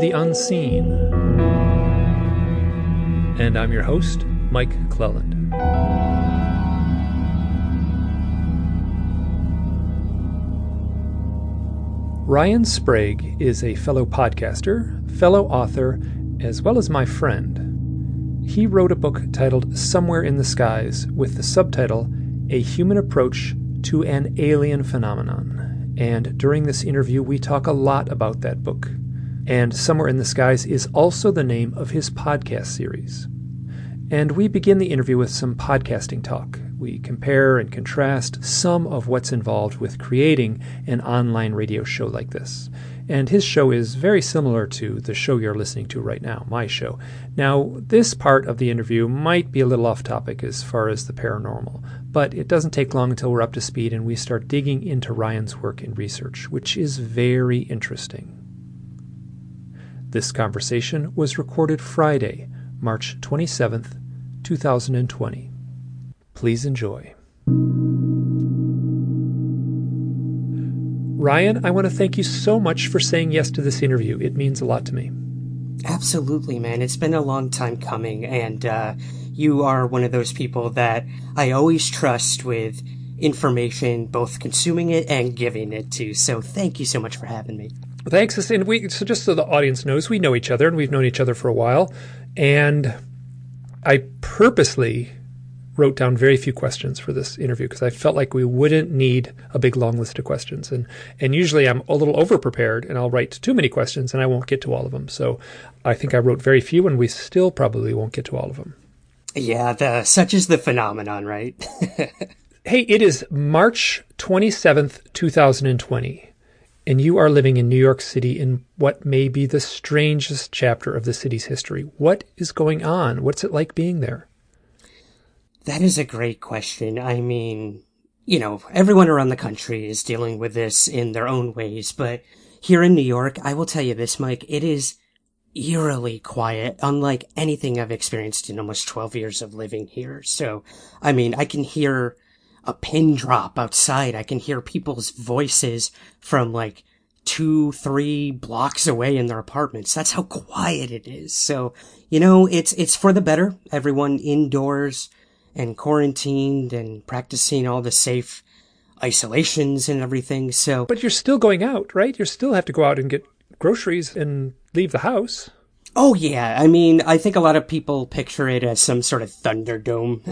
The Unseen. And I'm your host, Mike Clelland. Ryan Sprague is a fellow podcaster, fellow author, as well as my friend. He wrote a book titled Somewhere in the Skies with the subtitle A Human Approach to an Alien Phenomenon. And during this interview, we talk a lot about that book. And Somewhere in the Skies is also the name of his podcast series. And we begin the interview with some podcasting talk. We compare and contrast some of what's involved with creating an online radio show like this. And his show is very similar to the show you're listening to right now, my show. Now, this part of the interview might be a little off topic as far as the paranormal, but it doesn't take long until we're up to speed and we start digging into Ryan's work and research, which is very interesting. This conversation was recorded Friday, March 27th, 2020. Please enjoy. Ryan, I want to thank you so much for saying yes to this interview. It means a lot to me. Absolutely, man. It's been a long time coming, and uh, you are one of those people that I always trust with information, both consuming it and giving it to. So thank you so much for having me. Thanks. And we, so just so the audience knows, we know each other and we've known each other for a while. And I purposely wrote down very few questions for this interview because I felt like we wouldn't need a big long list of questions. And and usually I'm a little over prepared and I'll write too many questions and I won't get to all of them. So I think I wrote very few and we still probably won't get to all of them. Yeah, the such is the phenomenon, right? hey, it is March 27th, 2020 and you are living in New York City in what may be the strangest chapter of the city's history. What is going on? What's it like being there? That is a great question. I mean, you know, everyone around the country is dealing with this in their own ways, but here in New York, I will tell you this, Mike, it is eerily quiet, unlike anything I've experienced in almost 12 years of living here. So, I mean, I can hear a pin drop outside. I can hear people's voices from like two, three blocks away in their apartments. That's how quiet it is. So, you know, it's, it's for the better. Everyone indoors, and quarantined and practicing all the safe isolations and everything. So, but you're still going out, right? You still have to go out and get groceries and leave the house. Oh yeah, I mean, I think a lot of people picture it as some sort of Thunderdome,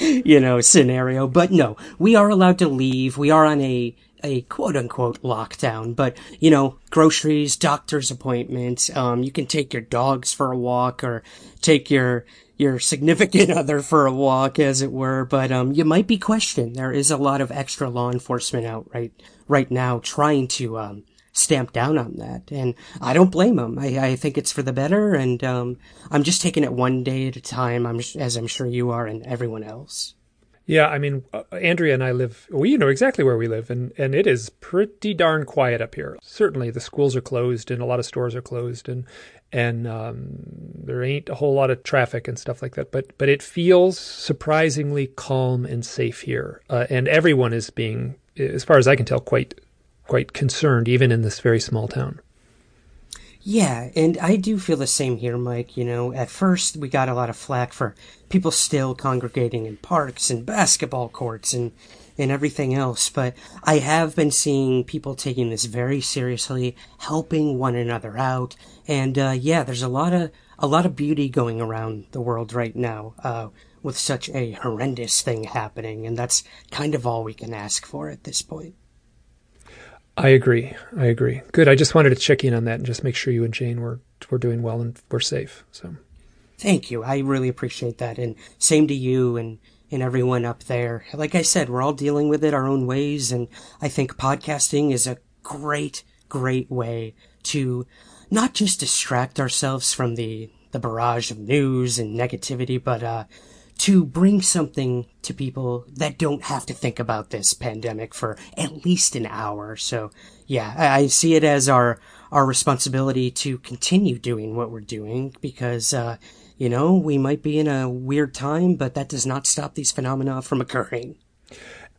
you know, scenario. But no, we are allowed to leave. We are on a a quote unquote lockdown, but you know, groceries, doctor's appointments. Um, you can take your dogs for a walk or take your your significant other for a walk, as it were. But um, you might be questioned. There is a lot of extra law enforcement out right right now trying to um, stamp down on that, and I don't blame them. I, I think it's for the better, and um, I'm just taking it one day at a time. I'm as I'm sure you are, and everyone else. Yeah, I mean, uh, Andrea and I live, we you know exactly where we live, and, and it is pretty darn quiet up here. Certainly, the schools are closed and a lot of stores are closed, and and um, there ain't a whole lot of traffic and stuff like that. But but it feels surprisingly calm and safe here, uh, and everyone is being, as far as I can tell, quite quite concerned, even in this very small town. Yeah, and I do feel the same here, Mike. You know, at first we got a lot of flack for people still congregating in parks and basketball courts and and everything else, but I have been seeing people taking this very seriously, helping one another out, and uh, yeah, there's a lot of a lot of beauty going around the world right now uh, with such a horrendous thing happening, and that's kind of all we can ask for at this point. I agree. I agree. Good. I just wanted to check in on that and just make sure you and Jane were were doing well and we're safe. So, thank you. I really appreciate that, and same to you and and everyone up there. Like I said, we're all dealing with it our own ways, and I think podcasting is a great, great way to not just distract ourselves from the the barrage of news and negativity, but uh, to bring something to people that don't have to think about this pandemic for at least an hour. So yeah, I, see it as our, our responsibility to continue doing what we're doing because, uh, you know, we might be in a weird time, but that does not stop these phenomena from occurring.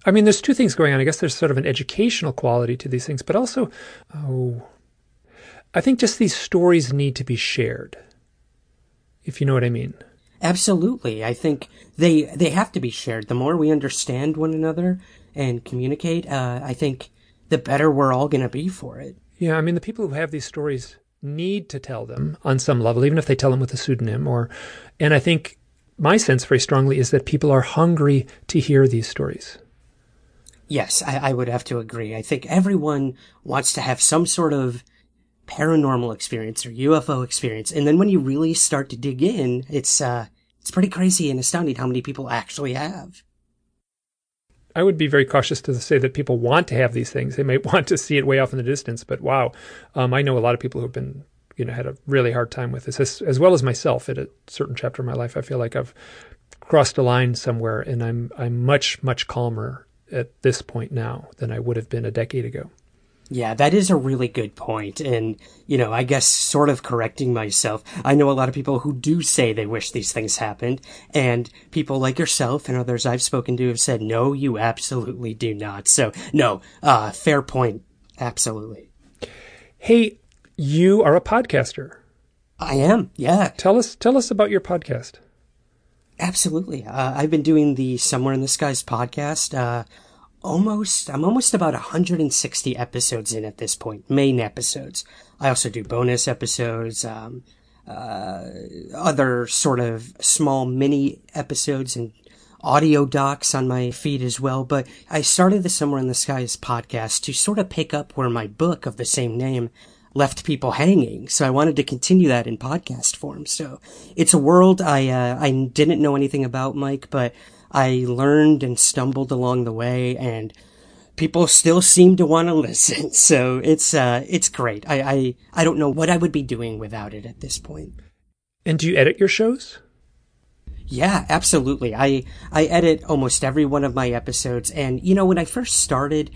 I mean, there's two things going on. I guess there's sort of an educational quality to these things, but also, oh, I think just these stories need to be shared. If you know what I mean. Absolutely. I think they they have to be shared. The more we understand one another and communicate, uh, I think the better we're all going to be for it. Yeah, I mean the people who have these stories need to tell them on some level, even if they tell them with a pseudonym or and I think my sense very strongly is that people are hungry to hear these stories. Yes, I, I would have to agree. I think everyone wants to have some sort of paranormal experience or UFO experience. And then when you really start to dig in, it's, uh, it's pretty crazy and astounding how many people actually have. I would be very cautious to say that people want to have these things. They may want to see it way off in the distance, but wow, um, I know a lot of people who've been, you know, had a really hard time with this, as, as well as myself. At a certain chapter of my life, I feel like I've crossed a line somewhere, and I'm I'm much much calmer at this point now than I would have been a decade ago. Yeah, that is a really good point. And, you know, I guess sort of correcting myself. I know a lot of people who do say they wish these things happened. And people like yourself and others I've spoken to have said, no, you absolutely do not. So, no, uh, fair point. Absolutely. Hey, you are a podcaster. I am. Yeah. Tell us, tell us about your podcast. Absolutely. Uh, I've been doing the Somewhere in the Skies podcast. Uh, almost, I'm almost about 160 episodes in at this point, main episodes. I also do bonus episodes, um, uh, other sort of small mini episodes and audio docs on my feed as well. But I started the Somewhere in the Skies podcast to sort of pick up where my book of the same name left people hanging. So I wanted to continue that in podcast form. So it's a world I, uh, I didn't know anything about, Mike, but I learned and stumbled along the way and people still seem to want to listen. So it's, uh, it's great. I, I, I don't know what I would be doing without it at this point. And do you edit your shows? Yeah, absolutely. I, I edit almost every one of my episodes. And, you know, when I first started,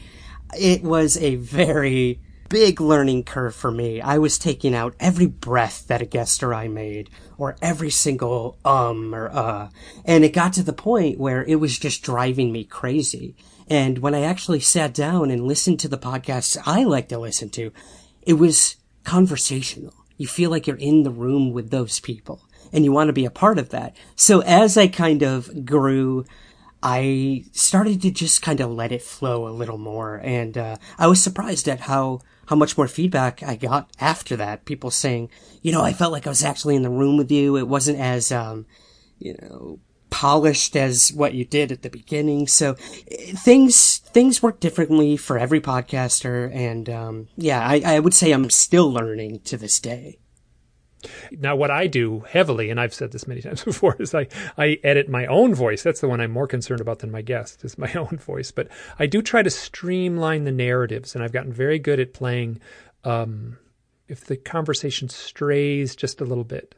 it was a very, big learning curve for me. I was taking out every breath that a guest or I made, or every single um or uh, and it got to the point where it was just driving me crazy. And when I actually sat down and listened to the podcasts I like to listen to, it was conversational. You feel like you're in the room with those people and you want to be a part of that. So as I kind of grew, I started to just kind of let it flow a little more. And, uh, I was surprised at how how much more feedback I got after that. People saying, you know, I felt like I was actually in the room with you. It wasn't as, um, you know, polished as what you did at the beginning. So things, things work differently for every podcaster. And, um, yeah, I, I would say I'm still learning to this day. Now, what I do heavily, and I've said this many times before, is I, I edit my own voice. That's the one I'm more concerned about than my guest, is my own voice. But I do try to streamline the narratives, and I've gotten very good at playing. Um, if the conversation strays just a little bit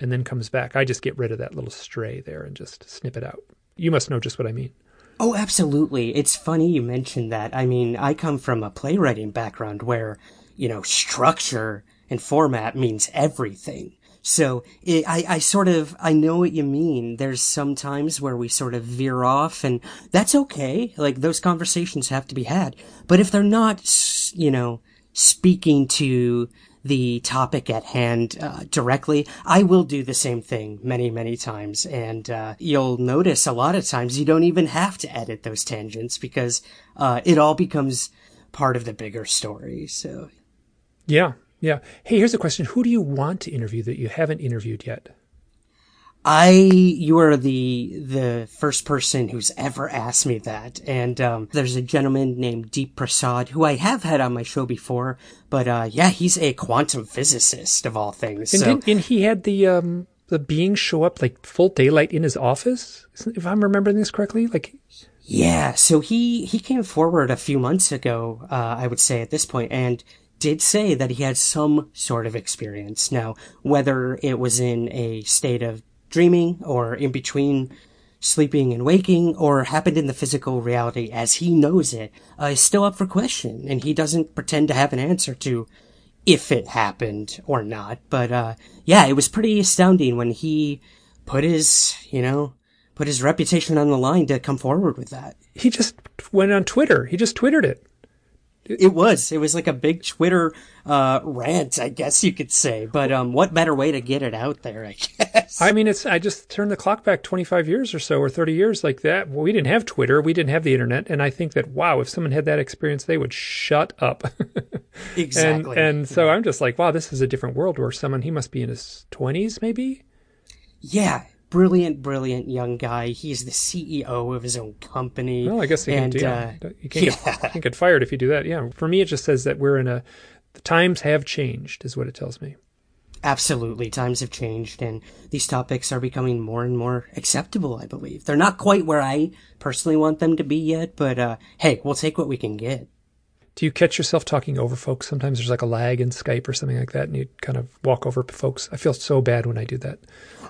and then comes back, I just get rid of that little stray there and just snip it out. You must know just what I mean. Oh, absolutely. It's funny you mentioned that. I mean, I come from a playwriting background where, you know, structure and format means everything. So it, I, I sort of, I know what you mean. There's some times where we sort of veer off and that's okay. Like those conversations have to be had. But if they're not, you know, speaking to the topic at hand uh, directly, I will do the same thing many, many times. And uh, you'll notice a lot of times you don't even have to edit those tangents because uh, it all becomes part of the bigger story. So, yeah, yeah. Hey, here's a question. Who do you want to interview that you haven't interviewed yet? I, you are the, the first person who's ever asked me that. And, um, there's a gentleman named Deep Prasad who I have had on my show before, but, uh, yeah, he's a quantum physicist of all things. And, so. and he had the, um, the beings show up like full daylight in his office, if I'm remembering this correctly. Like, yeah. So he, he came forward a few months ago, uh, I would say at this point, and did say that he had some sort of experience. Now, whether it was in a state of dreaming or in between sleeping and waking or happened in the physical reality as he knows it uh, is still up for question. And he doesn't pretend to have an answer to if it happened or not. But, uh, yeah, it was pretty astounding when he put his, you know, put his reputation on the line to come forward with that. He just went on Twitter. He just twittered it. It was. It was like a big Twitter uh, rant, I guess you could say. But um, what better way to get it out there? I guess. I mean, it's. I just turned the clock back 25 years or so, or 30 years like that. Well, we didn't have Twitter, we didn't have the internet, and I think that wow, if someone had that experience, they would shut up. exactly. And, and so I'm just like, wow, this is a different world where someone he must be in his 20s, maybe. Yeah, brilliant, brilliant young guy. He's the CEO of his own company. Well, I guess he and, can, uh, yeah, you can't, yeah. Get, can't get fired if you do that. Yeah, for me, it just says that we're in a the times have changed, is what it tells me. Absolutely, times have changed, and these topics are becoming more and more acceptable. I believe they're not quite where I personally want them to be yet, but uh, hey, we'll take what we can get. Do you catch yourself talking over folks? Sometimes there's like a lag in Skype or something like that, and you kind of walk over folks. I feel so bad when I do that.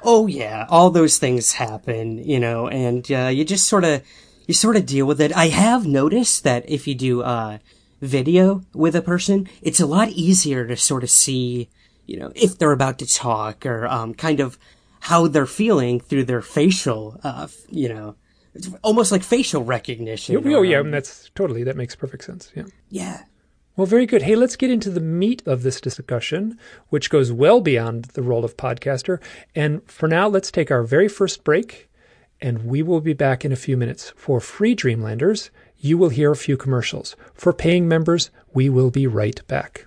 Oh yeah, all those things happen, you know, and uh, you just sort of you sort of deal with it. I have noticed that if you do uh, video with a person, it's a lot easier to sort of see, you know, if they're about to talk or um, kind of how they're feeling through their facial, uh, you know, it's almost like facial recognition. Oh, yeah, um, that's totally, that makes perfect sense. Yeah. yeah. Well, very good. Hey, let's get into the meat of this discussion, which goes well beyond the role of podcaster. And for now, let's take our very first break, and we will be back in a few minutes. For free Dreamlanders, you will hear a few commercials. For paying members, we will be right back.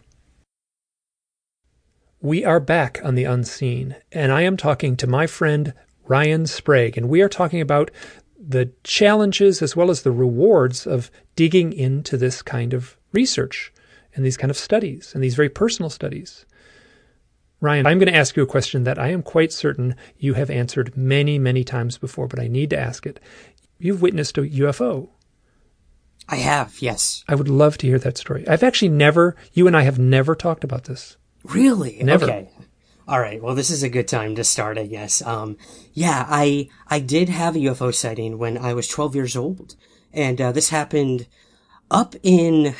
We are back on the unseen, and I am talking to my friend Ryan Sprague, and we are talking about the challenges as well as the rewards of digging into this kind of research and these kind of studies and these very personal studies. Ryan, I'm going to ask you a question that I am quite certain you have answered many, many times before, but I need to ask it. You've witnessed a UFO. I have, yes. I would love to hear that story. I've actually never, you and I have never talked about this. Really? Never. Okay. All right. Well, this is a good time to start, I guess. Um, yeah, I I did have a UFO sighting when I was 12 years old, and uh, this happened up in,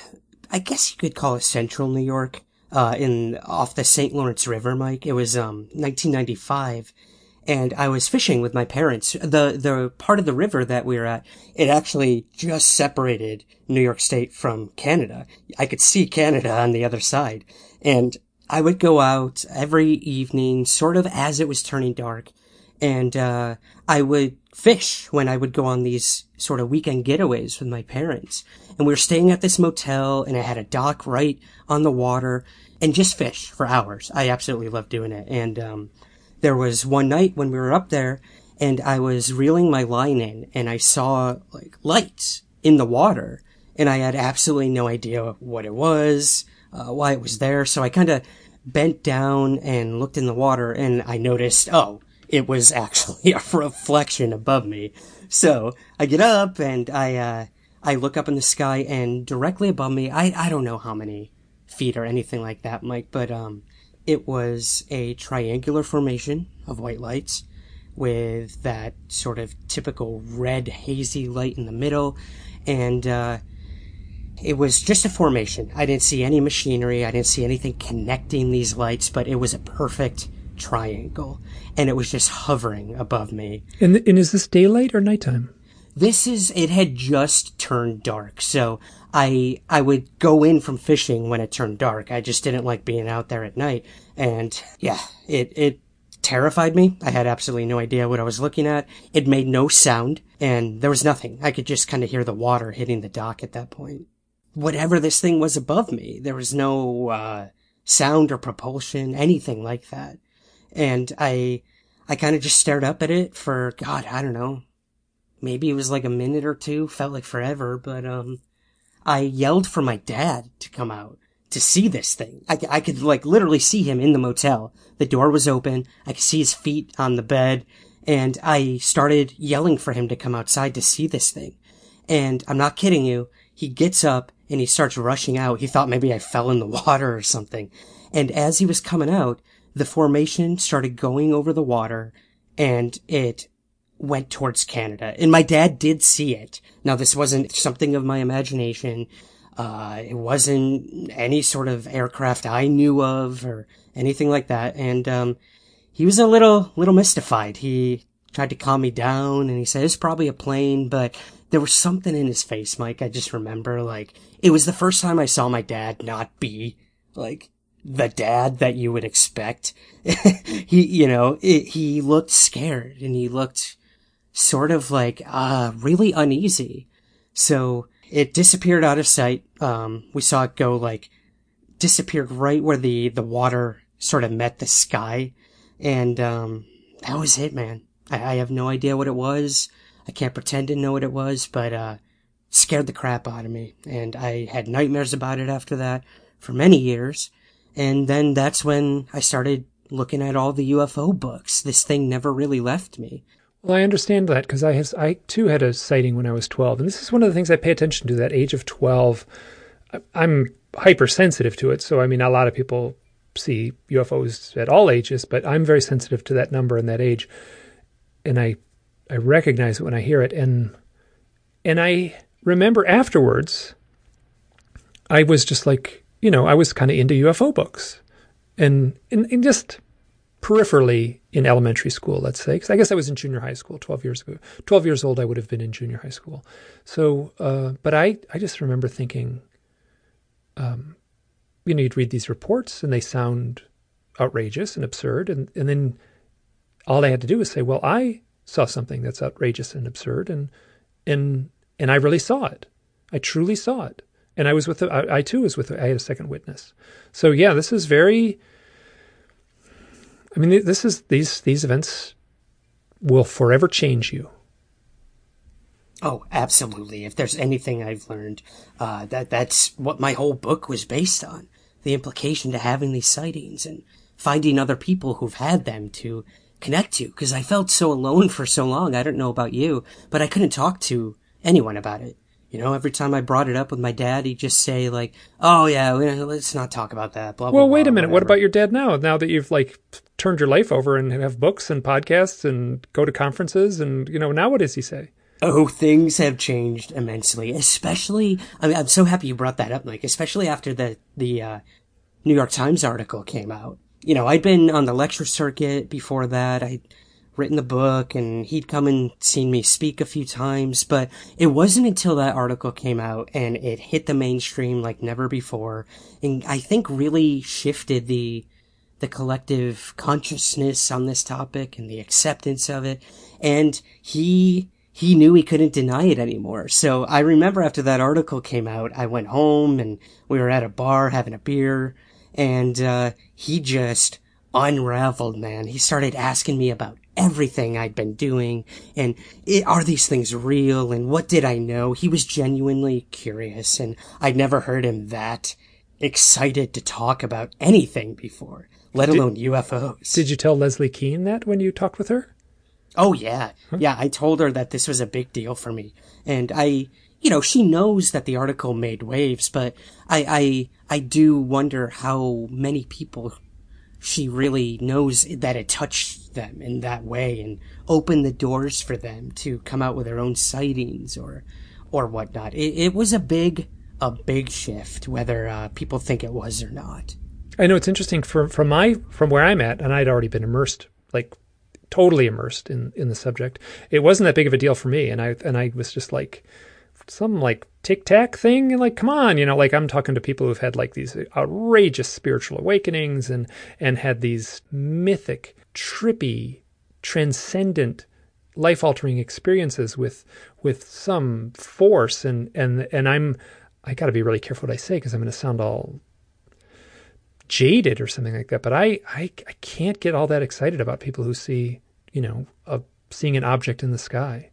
I guess you could call it Central New York, uh, in off the St. Lawrence River, Mike. It was um 1995, and I was fishing with my parents. The the part of the river that we were at, it actually just separated New York State from Canada. I could see Canada on the other side, and I would go out every evening, sort of as it was turning dark, and uh, I would fish when I would go on these sort of weekend getaways with my parents. And we were staying at this motel, and it had a dock right on the water, and just fish for hours. I absolutely loved doing it. And um, there was one night when we were up there, and I was reeling my line in, and I saw like lights in the water, and I had absolutely no idea what it was uh, why it was there. So I kind of bent down and looked in the water and I noticed, oh, it was actually a reflection above me. So I get up and I, uh, I look up in the sky and directly above me, I, I don't know how many feet or anything like that, Mike, but, um, it was a triangular formation of white lights with that sort of typical red hazy light in the middle. And, uh, it was just a formation. I didn't see any machinery. I didn't see anything connecting these lights, but it was a perfect triangle. And it was just hovering above me. And, and is this daylight or nighttime? This is, it had just turned dark. So I, I would go in from fishing when it turned dark. I just didn't like being out there at night. And yeah, it, it terrified me. I had absolutely no idea what I was looking at. It made no sound and there was nothing. I could just kind of hear the water hitting the dock at that point whatever this thing was above me. There was no uh, sound or propulsion, anything like that. And I, I kind of just stared up at it for God, I don't know, maybe it was like a minute or two. Felt like forever, but um, I yelled for my dad to come out to see this thing. I, I could like literally see him in the motel. The door was open. I could see his feet on the bed, and I started yelling for him to come outside to see this thing. And I'm not kidding you. He gets up and he starts rushing out. He thought maybe I fell in the water or something. And as he was coming out, the formation started going over the water and it went towards Canada. And my dad did see it. Now, this wasn't something of my imagination. Uh, it wasn't any sort of aircraft I knew of or anything like that. And, um, he was a little, little mystified. He tried to calm me down and he said, it's probably a plane, but there was something in his face, Mike. I just remember, like, it was the first time I saw my dad not be, like, the dad that you would expect. he, you know, it, he looked scared and he looked sort of like, uh, really uneasy. So it disappeared out of sight. Um, we saw it go like, disappeared right where the, the water sort of met the sky. And, um, that was it, man. I, I have no idea what it was. I can't pretend to know what it was, but, uh, scared the crap out of me. And I had nightmares about it after that for many years. And then that's when I started looking at all the UFO books. This thing never really left me. Well, I understand that because I has I too had a sighting when I was 12, and this is one of the things I pay attention to. That age of 12, I'm hypersensitive to it. So I mean, a lot of people see UFOs at all ages, but I'm very sensitive to that number and that age, and I I recognize it when I hear it, and and I remember afterwards, I was just like, you know, I was kind of into UFO books, and, and, and just peripherally in elementary school, let's say, because I guess I was in junior high school 12 years ago. 12 years old, I would have been in junior high school. So, uh, but I, I just remember thinking, um, you know, you'd read these reports and they sound outrageous and absurd. And, and then all I had to do was say, well, I saw something that's outrageous and absurd. And, and, and I really saw it. I truly saw it. And I was with, the, I, I too was with, I had a second witness. So yeah, this is very, I mean, this is these these events will forever change you. Oh, absolutely. If there's anything I've learned, uh, that that's what my whole book was based on. The implication to having these sightings and finding other people who've had them to connect to. Cause I felt so alone for so long. I don't know about you, but I couldn't talk to anyone about it. You know, every time I brought it up with my dad, he'd just say like, "Oh yeah, let's not talk about that." Blah. Well, blah, wait blah, a minute. Whatever. What about your dad now? Now that you've like turned your life over and have books and podcasts and go to conferences and you know, now what does he say? Oh, things have changed immensely. Especially, I mean, I'm so happy you brought that up, Mike. Especially after the the uh, New York Times article came out. You know, I'd been on the lecture circuit before that. I'd written the book and he'd come and seen me speak a few times, but it wasn't until that article came out and it hit the mainstream like never before. And I think really shifted the, the collective consciousness on this topic and the acceptance of it. And he, he knew he couldn't deny it anymore. So I remember after that article came out, I went home and we were at a bar having a beer and, uh, he just unraveled, man. He started asking me about everything I'd been doing and it, are these things real and what did I know? He was genuinely curious and I'd never heard him that excited to talk about anything before, let alone did, UFOs. Did you tell Leslie Kean that when you talked with her? Oh yeah. Huh? Yeah, I told her that this was a big deal for me. And I, you know, she knows that the article made waves, but I, I, I do wonder how many people she really knows that it touched them in that way and opened the doors for them to come out with their own sightings or or whatnot. It, it was a big a big shift, whether uh, people think it was or not. I know it's interesting from from my from where I'm at, and I'd already been immersed, like totally immersed in in the subject. It wasn't that big of a deal for me, and I and I was just like some like tic tac thing and like come on you know like i'm talking to people who've had like these outrageous spiritual awakenings and and had these mythic trippy transcendent life altering experiences with with some force and and and i'm i got to be really careful what i say because i'm going to sound all jaded or something like that but I, I i can't get all that excited about people who see you know a seeing an object in the sky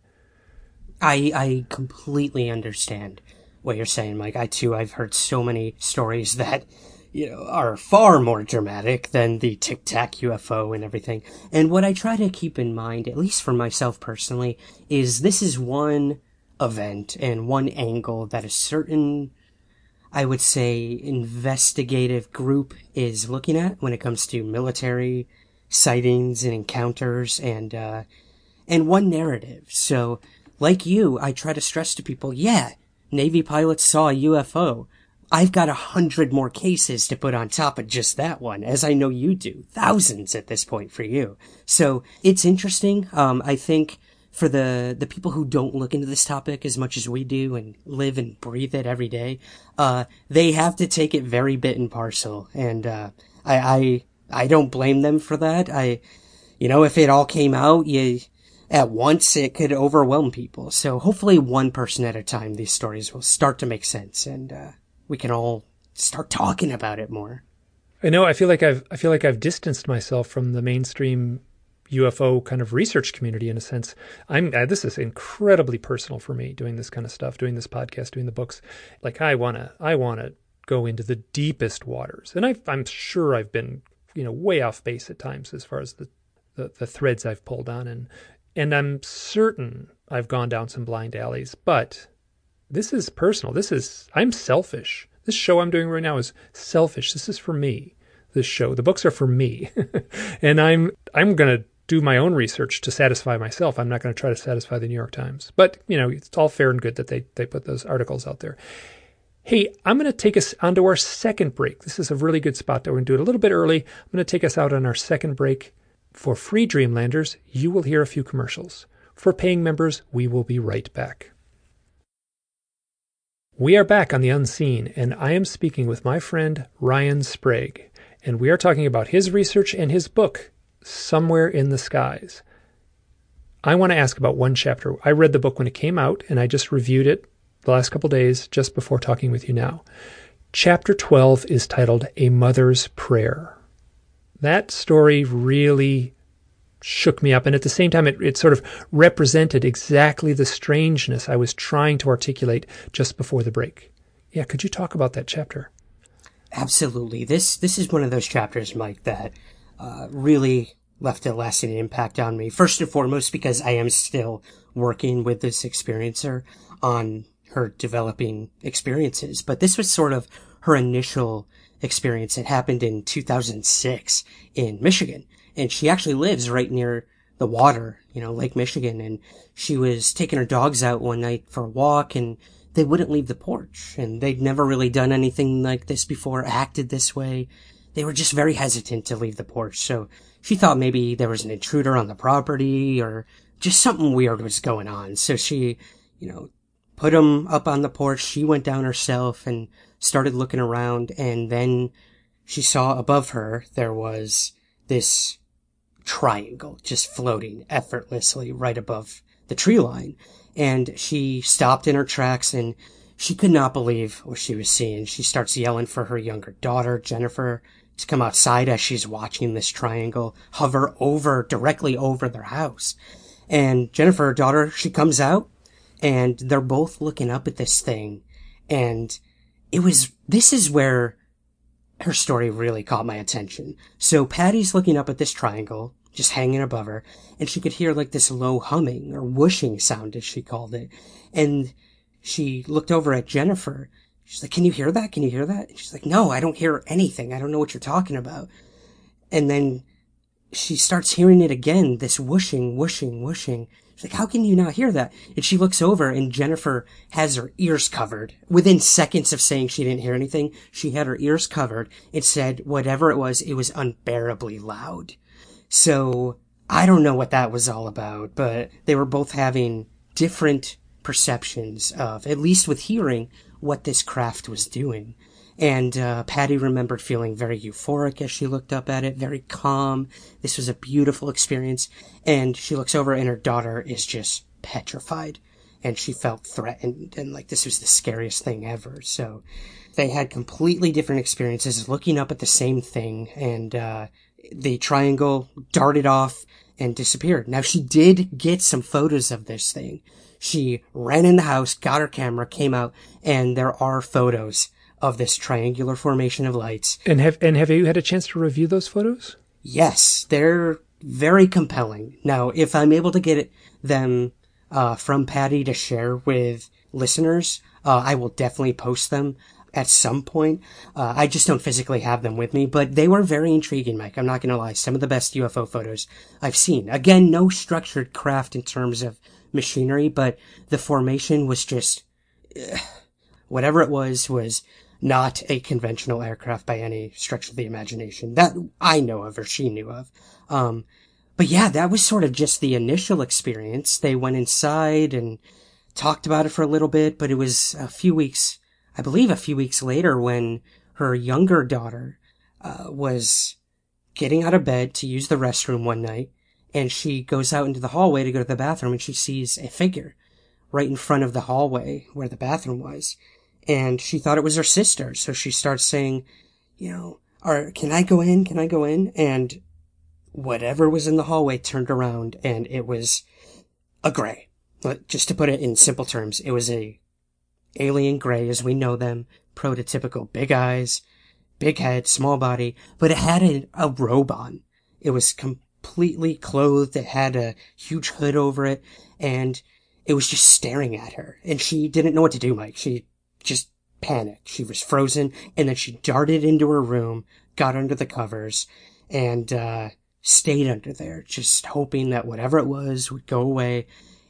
I I completely understand what you're saying, Mike. I too I've heard so many stories that you know are far more dramatic than the Tic Tac UFO and everything. And what I try to keep in mind, at least for myself personally, is this is one event and one angle that a certain I would say investigative group is looking at when it comes to military sightings and encounters and uh and one narrative. So like you, I try to stress to people, yeah, Navy pilots saw a UFO. I've got a hundred more cases to put on top of just that one, as I know you do. Thousands at this point for you. So it's interesting. Um, I think for the the people who don't look into this topic as much as we do and live and breathe it every day, uh, they have to take it very bit and parcel, and uh, I, I I don't blame them for that. I, you know, if it all came out, you at once, it could overwhelm people. So hopefully, one person at a time, these stories will start to make sense, and uh, we can all start talking about it more. I know. I feel like I've I feel like I've distanced myself from the mainstream UFO kind of research community in a sense. I'm uh, this is incredibly personal for me doing this kind of stuff, doing this podcast, doing the books. Like I wanna I wanna go into the deepest waters, and I, I'm sure I've been you know way off base at times as far as the the, the threads I've pulled on, and and I'm certain I've gone down some blind alleys. But this is personal. This is I'm selfish. This show I'm doing right now is selfish. This is for me. This show, the books are for me, and I'm I'm gonna do my own research to satisfy myself. I'm not going to try to satisfy the New York Times. But, you know, it's all fair and good that they, they put those articles out there. Hey, I'm going to take us onto our second break. This is a really good spot that we're going to do it a little bit early. I'm going to take us out on our second break. For free Dreamlanders, you will hear a few commercials. For paying members, we will be right back. We are back on the unseen, and I am speaking with my friend Ryan Sprague, and we are talking about his research and his book, Somewhere in the Skies. I want to ask about one chapter. I read the book when it came out, and I just reviewed it the last couple days just before talking with you now. Chapter 12 is titled A Mother's Prayer. That story really shook me up, and at the same time, it, it sort of represented exactly the strangeness I was trying to articulate just before the break. Yeah, could you talk about that chapter? Absolutely. This this is one of those chapters, Mike, that uh, really left a lasting impact on me. First and foremost, because I am still working with this experiencer on her developing experiences. But this was sort of her initial experience. It happened in 2006 in Michigan. And she actually lives right near the water, you know, Lake Michigan. And she was taking her dogs out one night for a walk and they wouldn't leave the porch. And they'd never really done anything like this before, acted this way they were just very hesitant to leave the porch. So she thought maybe there was an intruder on the property or just something weird was going on. So she, you know, put them up on the porch. She went down herself and started looking around. And then she saw above her there was this triangle just floating effortlessly right above the tree line. And she stopped in her tracks and she could not believe what she was seeing. She starts yelling for her younger daughter, Jennifer, to come outside as she's watching this triangle hover over, directly over their house. And Jennifer, her daughter, she comes out and they're both looking up at this thing. And it was, this is where her story really caught my attention. So Patty's looking up at this triangle, just hanging above her, and she could hear like this low humming or whooshing sound as she called it. And she looked over at Jennifer She's like, can you hear that? Can you hear that? And she's like, no, I don't hear anything. I don't know what you're talking about. And then she starts hearing it again, this whooshing, whooshing, whooshing. She's like, how can you not hear that? And she looks over and Jennifer has her ears covered. Within seconds of saying she didn't hear anything, she had her ears covered. It said whatever it was, it was unbearably loud. So I don't know what that was all about, but they were both having different perceptions of, at least with hearing, what this craft was doing. And uh, Patty remembered feeling very euphoric as she looked up at it, very calm. This was a beautiful experience. And she looks over and her daughter is just petrified. And she felt threatened and like this was the scariest thing ever. So they had completely different experiences looking up at the same thing. And uh, the triangle darted off and disappeared. Now she did get some photos of this thing. She ran in the house, got her camera, came out, and there are photos of this triangular formation of lights. And have and have you had a chance to review those photos? Yes, they're very compelling. Now, if I'm able to get them uh, from Patty to share with listeners, uh, I will definitely post them at some point. Uh, I just don't physically have them with me, but they were very intriguing, Mike. I'm not going to lie. Some of the best UFO photos I've seen. Again, no structured craft in terms of machinery, but the formation was just, uh, whatever it was, was not a conventional aircraft by any stretch of the imagination that I know of or she knew of. Um, but yeah, that was sort of just the initial experience. They went inside and talked about it for a little bit, but it was a few weeks, I believe a few weeks later when her younger daughter, uh, was getting out of bed to use the restroom one night and she goes out into the hallway to go to the bathroom and she sees a figure right in front of the hallway where the bathroom was. And she thought it was her sister. So she starts saying, you know, or can I go in? Can I go in? And whatever was in the hallway turned around and it was a gray. But just to put it in simple terms, it was a alien gray as we know them, prototypical big eyes, big head, small body, but it had a, a robe on. It was completely clothed. It had a huge hood over it and it was just staring at her and she didn't know what to do, Mike. She just panicked. She was frozen and then she darted into her room, got under the covers and, uh, stayed under there, just hoping that whatever it was would go away.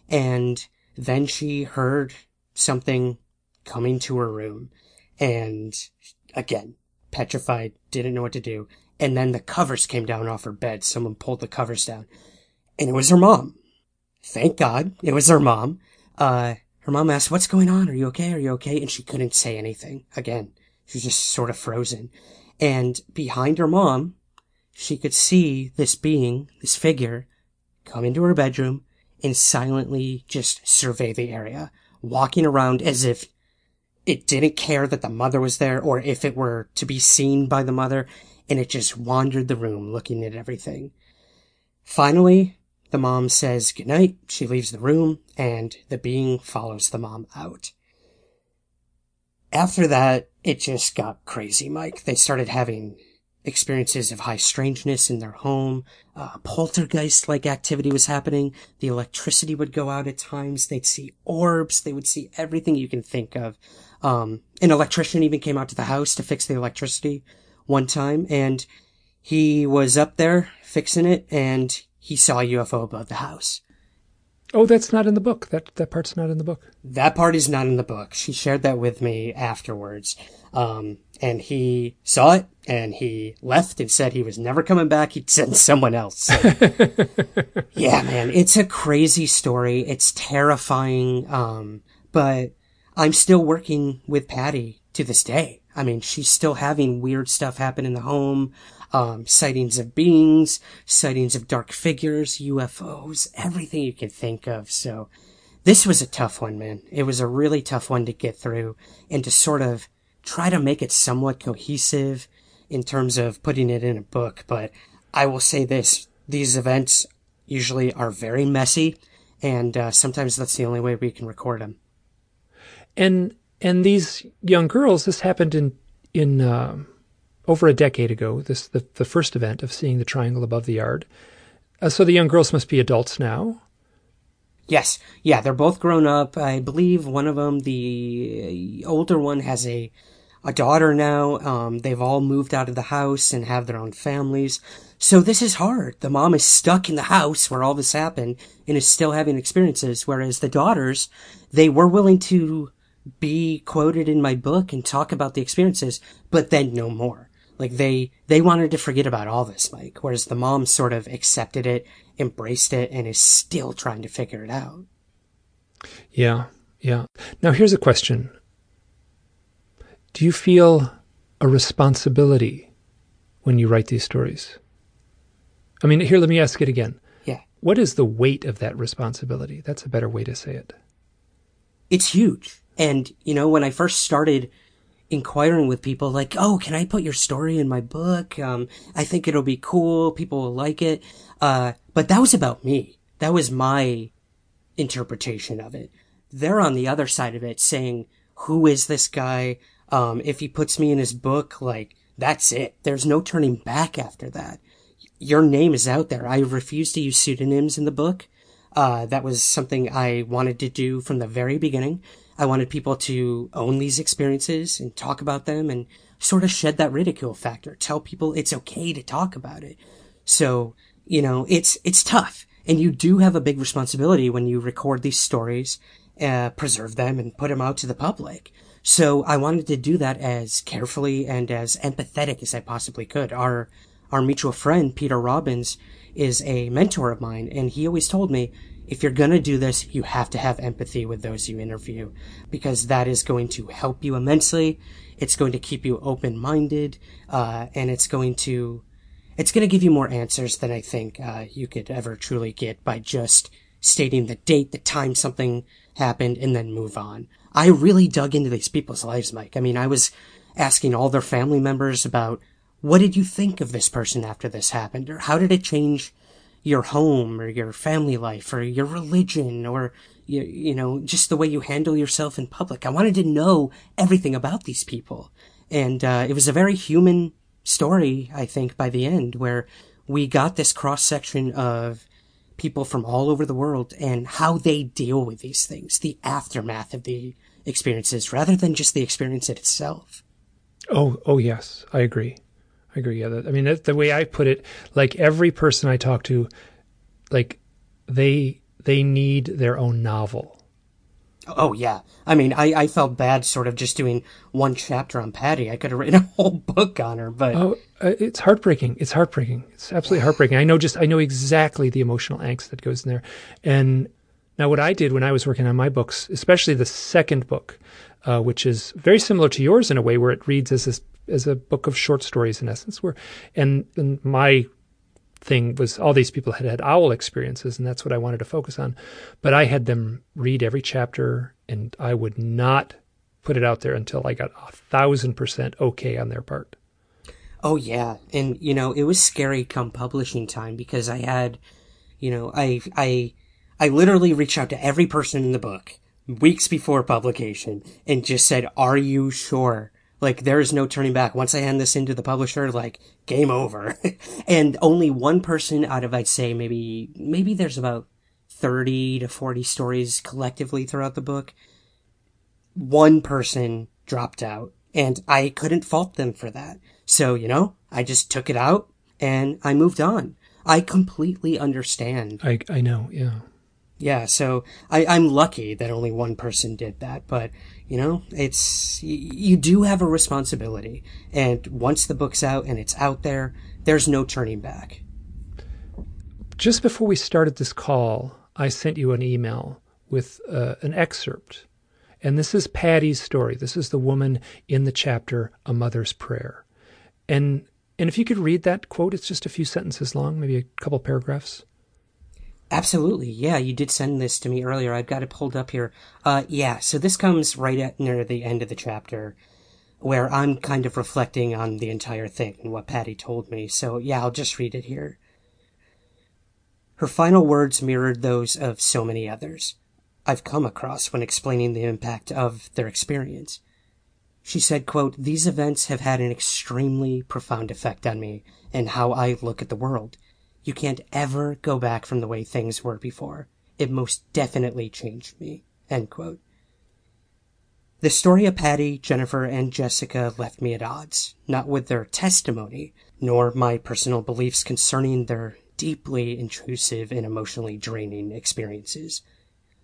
And then she heard something coming to her room and again, petrified, didn't know what to do. And then the covers came down off her bed. Someone pulled the covers down and it was her mom. Thank God it was her mom. Uh, her mom asked, what's going on? Are you okay? Are you okay? And she couldn't say anything. Again, she was just sort of frozen. And behind her mom, she could see this being, this figure, come into her bedroom and silently just survey the area, walking around as if it didn't care that the mother was there or if it were to be seen by the mother, and it just wandered the room looking at everything. Finally, the mom says goodnight, she leaves the room, and the being follows the mom out. After that, it just got crazy, Mike. They started having experiences of high strangeness in their home. Uh, poltergeist like activity was happening. The electricity would go out at times. They'd see orbs. They would see everything you can think of. Um, an electrician even came out to the house to fix the electricity one time and he was up there fixing it and he saw a UFO above the house. Oh, that's not in the book. That that part's not in the book. That part is not in the book. She shared that with me afterwards. Um, and he saw it and he left and said he was never coming back. He'd send someone else. So, yeah, man, it's a crazy story. It's terrifying. Um, but I'm still working with Patty to this day. I mean, she's still having weird stuff happen in the home. Um, sightings of beings, sightings of dark figures, UFOs, everything you can think of. So this was a tough one, man. It was a really tough one to get through and to sort of try to make it somewhat cohesive in terms of putting it in a book. But I will say this, these events usually are very messy and uh, sometimes that's the only way we can record them. And and these young girls, this happened in in uh, over a decade ago. This the the first event of seeing the triangle above the yard. Uh, so the young girls must be adults now. Yes, yeah, they're both grown up. I believe one of them, the older one, has a a daughter now. Um, they've all moved out of the house and have their own families. So this is hard. The mom is stuck in the house where all this happened and is still having experiences. Whereas the daughters, they were willing to be quoted in my book and talk about the experiences, but then no more. Like they, they wanted to forget about all this, Mike, whereas the mom sort of accepted it, embraced it, and is still trying to figure it out. Yeah. Yeah. Now here's a question. Do you feel a responsibility when you write these stories? I mean, here, let me ask it again. Yeah. What is the weight of that responsibility? That's a better way to say it. It's huge. And, you know, when I first started inquiring with people like, oh, can I put your story in my book? Um, I think it'll be cool. People will like it. Uh, but that was about me. That was my interpretation of it. They're on the other side of it saying, who is this guy? Um, if he puts me in his book, like, that's it. There's no turning back after that. Your name is out there. I refuse to use pseudonyms in the book. Uh, that was something I wanted to do from the very beginning. I wanted people to own these experiences and talk about them and sort of shed that ridicule factor. Tell people it's okay to talk about it. So, you know, it's, it's tough. And you do have a big responsibility when you record these stories, uh, preserve them and put them out to the public. So I wanted to do that as carefully and as empathetic as I possibly could. Our, our mutual friend, Peter Robbins, is a mentor of mine, and he always told me, if you're going to do this, you have to have empathy with those you interview because that is going to help you immensely. It's going to keep you open minded, uh, and it's going to, it's going to give you more answers than I think, uh, you could ever truly get by just stating the date, the time something happened, and then move on. I really dug into these people's lives, Mike. I mean, I was asking all their family members about what did you think of this person after this happened? Or how did it change your home or your family life or your religion or, you, you know, just the way you handle yourself in public? I wanted to know everything about these people. And, uh, it was a very human story, I think, by the end, where we got this cross section of people from all over the world and how they deal with these things, the aftermath of the experiences, rather than just the experience itself. Oh, oh yes, I agree. I agree. Yeah, that, I mean, that's the way I put it. Like every person I talk to, like they they need their own novel. Oh yeah, I mean, I, I felt bad sort of just doing one chapter on Patty. I could have written a whole book on her, but oh, uh, it's heartbreaking. It's heartbreaking. It's absolutely heartbreaking. I know just I know exactly the emotional angst that goes in there. And now, what I did when I was working on my books, especially the second book, uh, which is very similar to yours in a way, where it reads as this as a book of short stories in essence. Where and, and my thing was all these people had had owl experiences, and that's what I wanted to focus on. But I had them read every chapter, and I would not put it out there until I got a thousand percent okay on their part. Oh yeah, and you know it was scary come publishing time because I had, you know, I I I literally reached out to every person in the book weeks before publication and just said, "Are you sure?" Like there is no turning back. Once I hand this into the publisher, like game over. and only one person out of I'd say maybe maybe there's about 30 to 40 stories collectively throughout the book. One person dropped out and I couldn't fault them for that. So, you know, I just took it out and I moved on. I completely understand. I I know, yeah. Yeah, so I, I'm lucky that only one person did that, but you know, it's, you do have a responsibility. And once the book's out and it's out there, there's no turning back. Just before we started this call, I sent you an email with uh, an excerpt. And this is Patty's story. This is the woman in the chapter A Mother's Prayer. And and if you could read that quote, it's just a few sentences long, maybe a couple paragraphs. Absolutely. Yeah, you did send this to me earlier. I've got it pulled up here. Uh, yeah, so this comes right at near the end of the chapter where I'm kind of reflecting on the entire thing and what Patty told me. So yeah, I'll just read it here. Her final words mirrored those of so many others I've come across when explaining the impact of their experience. She said, quote, These events have had an extremely profound effect on me and how I look at the world. You can't ever go back from the way things were before. It most definitely changed me. End quote. The story of Patty, Jennifer, and Jessica left me at odds, not with their testimony, nor my personal beliefs concerning their deeply intrusive and emotionally draining experiences,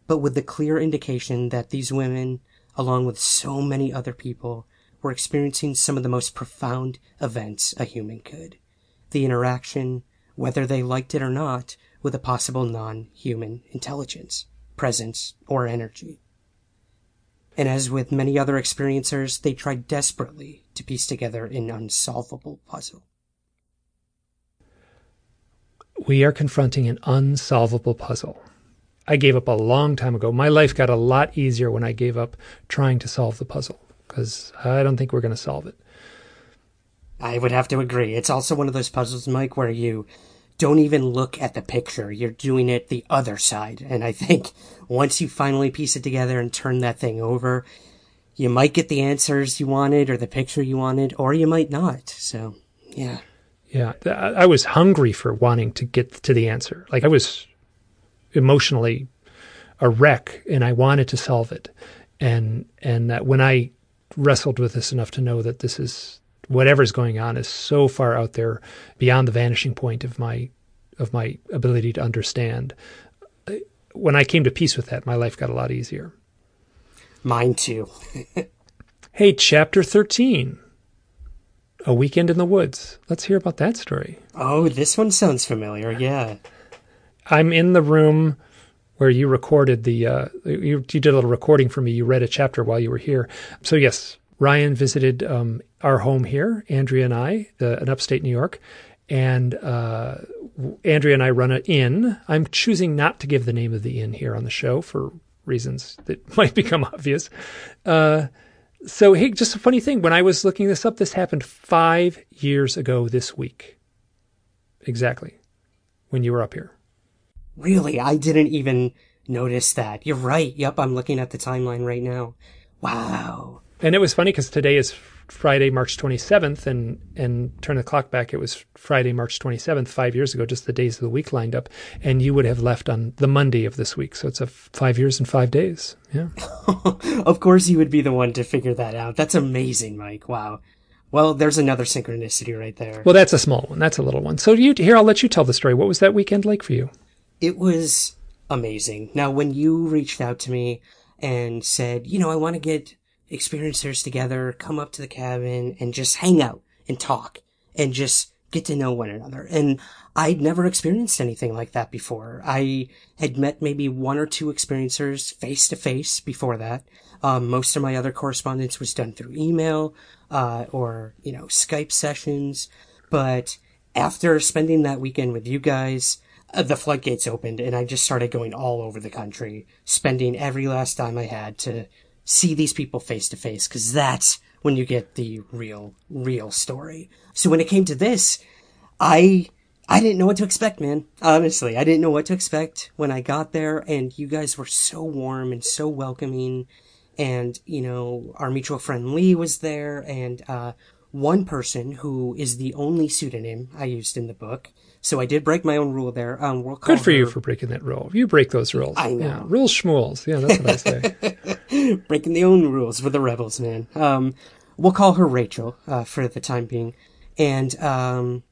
but with the clear indication that these women, along with so many other people, were experiencing some of the most profound events a human could. The interaction, whether they liked it or not, with a possible non-human intelligence, presence, or energy. And as with many other experiencers, they tried desperately to piece together an unsolvable puzzle. We are confronting an unsolvable puzzle. I gave up a long time ago. My life got a lot easier when I gave up trying to solve the puzzle because I don't think we're going to solve it. I would have to agree. It's also one of those puzzles, Mike, where you don't even look at the picture. You're doing it the other side. And I think once you finally piece it together and turn that thing over, you might get the answers you wanted or the picture you wanted, or you might not. So, yeah. Yeah. I was hungry for wanting to get to the answer. Like I was emotionally a wreck and I wanted to solve it. And, and that when I wrestled with this enough to know that this is whatever's going on is so far out there beyond the vanishing point of my of my ability to understand. When I came to peace with that, my life got a lot easier. Mine too. hey, chapter 13. a weekend in the woods. Let's hear about that story. Oh, this one sounds familiar. Yeah. I'm in the room where you recorded the uh, you, you did a little recording for me. You read a chapter while you were here. So yes, Ryan visited um, our home here, Andrea and I, uh, in upstate New York, and uh, Andrea and I run an inn. I'm choosing not to give the name of the inn here on the show for reasons that might become obvious. Uh, so, hey, just a funny thing. When I was looking this up, this happened five years ago this week. Exactly. When you were up here. Really? I didn't even notice that. You're right. Yep, I'm looking at the timeline right now. Wow. And it was funny because today is Friday, March 27th, and and turn the clock back, it was Friday, March 27th, five years ago, just the days of the week lined up, and you would have left on the Monday of this week. So it's a five years and five days. Yeah. of course, you would be the one to figure that out. That's amazing, Mike. Wow. Well, there's another synchronicity right there. Well, that's a small one. That's a little one. So you here, I'll let you tell the story. What was that weekend like for you? It was amazing. Now, when you reached out to me and said, you know, I want to get experiencers together, come up to the cabin and just hang out and talk and just get to know one another. And I'd never experienced anything like that before. I had met maybe one or two experiencers face to face before that. Um, most of my other correspondence was done through email, uh, or, you know, Skype sessions. But after spending that weekend with you guys, uh, the floodgates opened and I just started going all over the country, spending every last dime I had to see these people face to face because that's when you get the real, real story. So when it came to this, I, I didn't know what to expect, man. Honestly, I didn't know what to expect when I got there and you guys were so warm and so welcoming. And, you know, our mutual friend Lee was there and, uh, one person who is the only pseudonym I used in the book so I did break my own rule there. Um, we'll Good for her... you for breaking that rule. You break those rules. I know. Yeah, rules schmools. Yeah, that's what I say. breaking the own rules for the rebels, man. Um, we'll call her Rachel uh, for the time being. And um,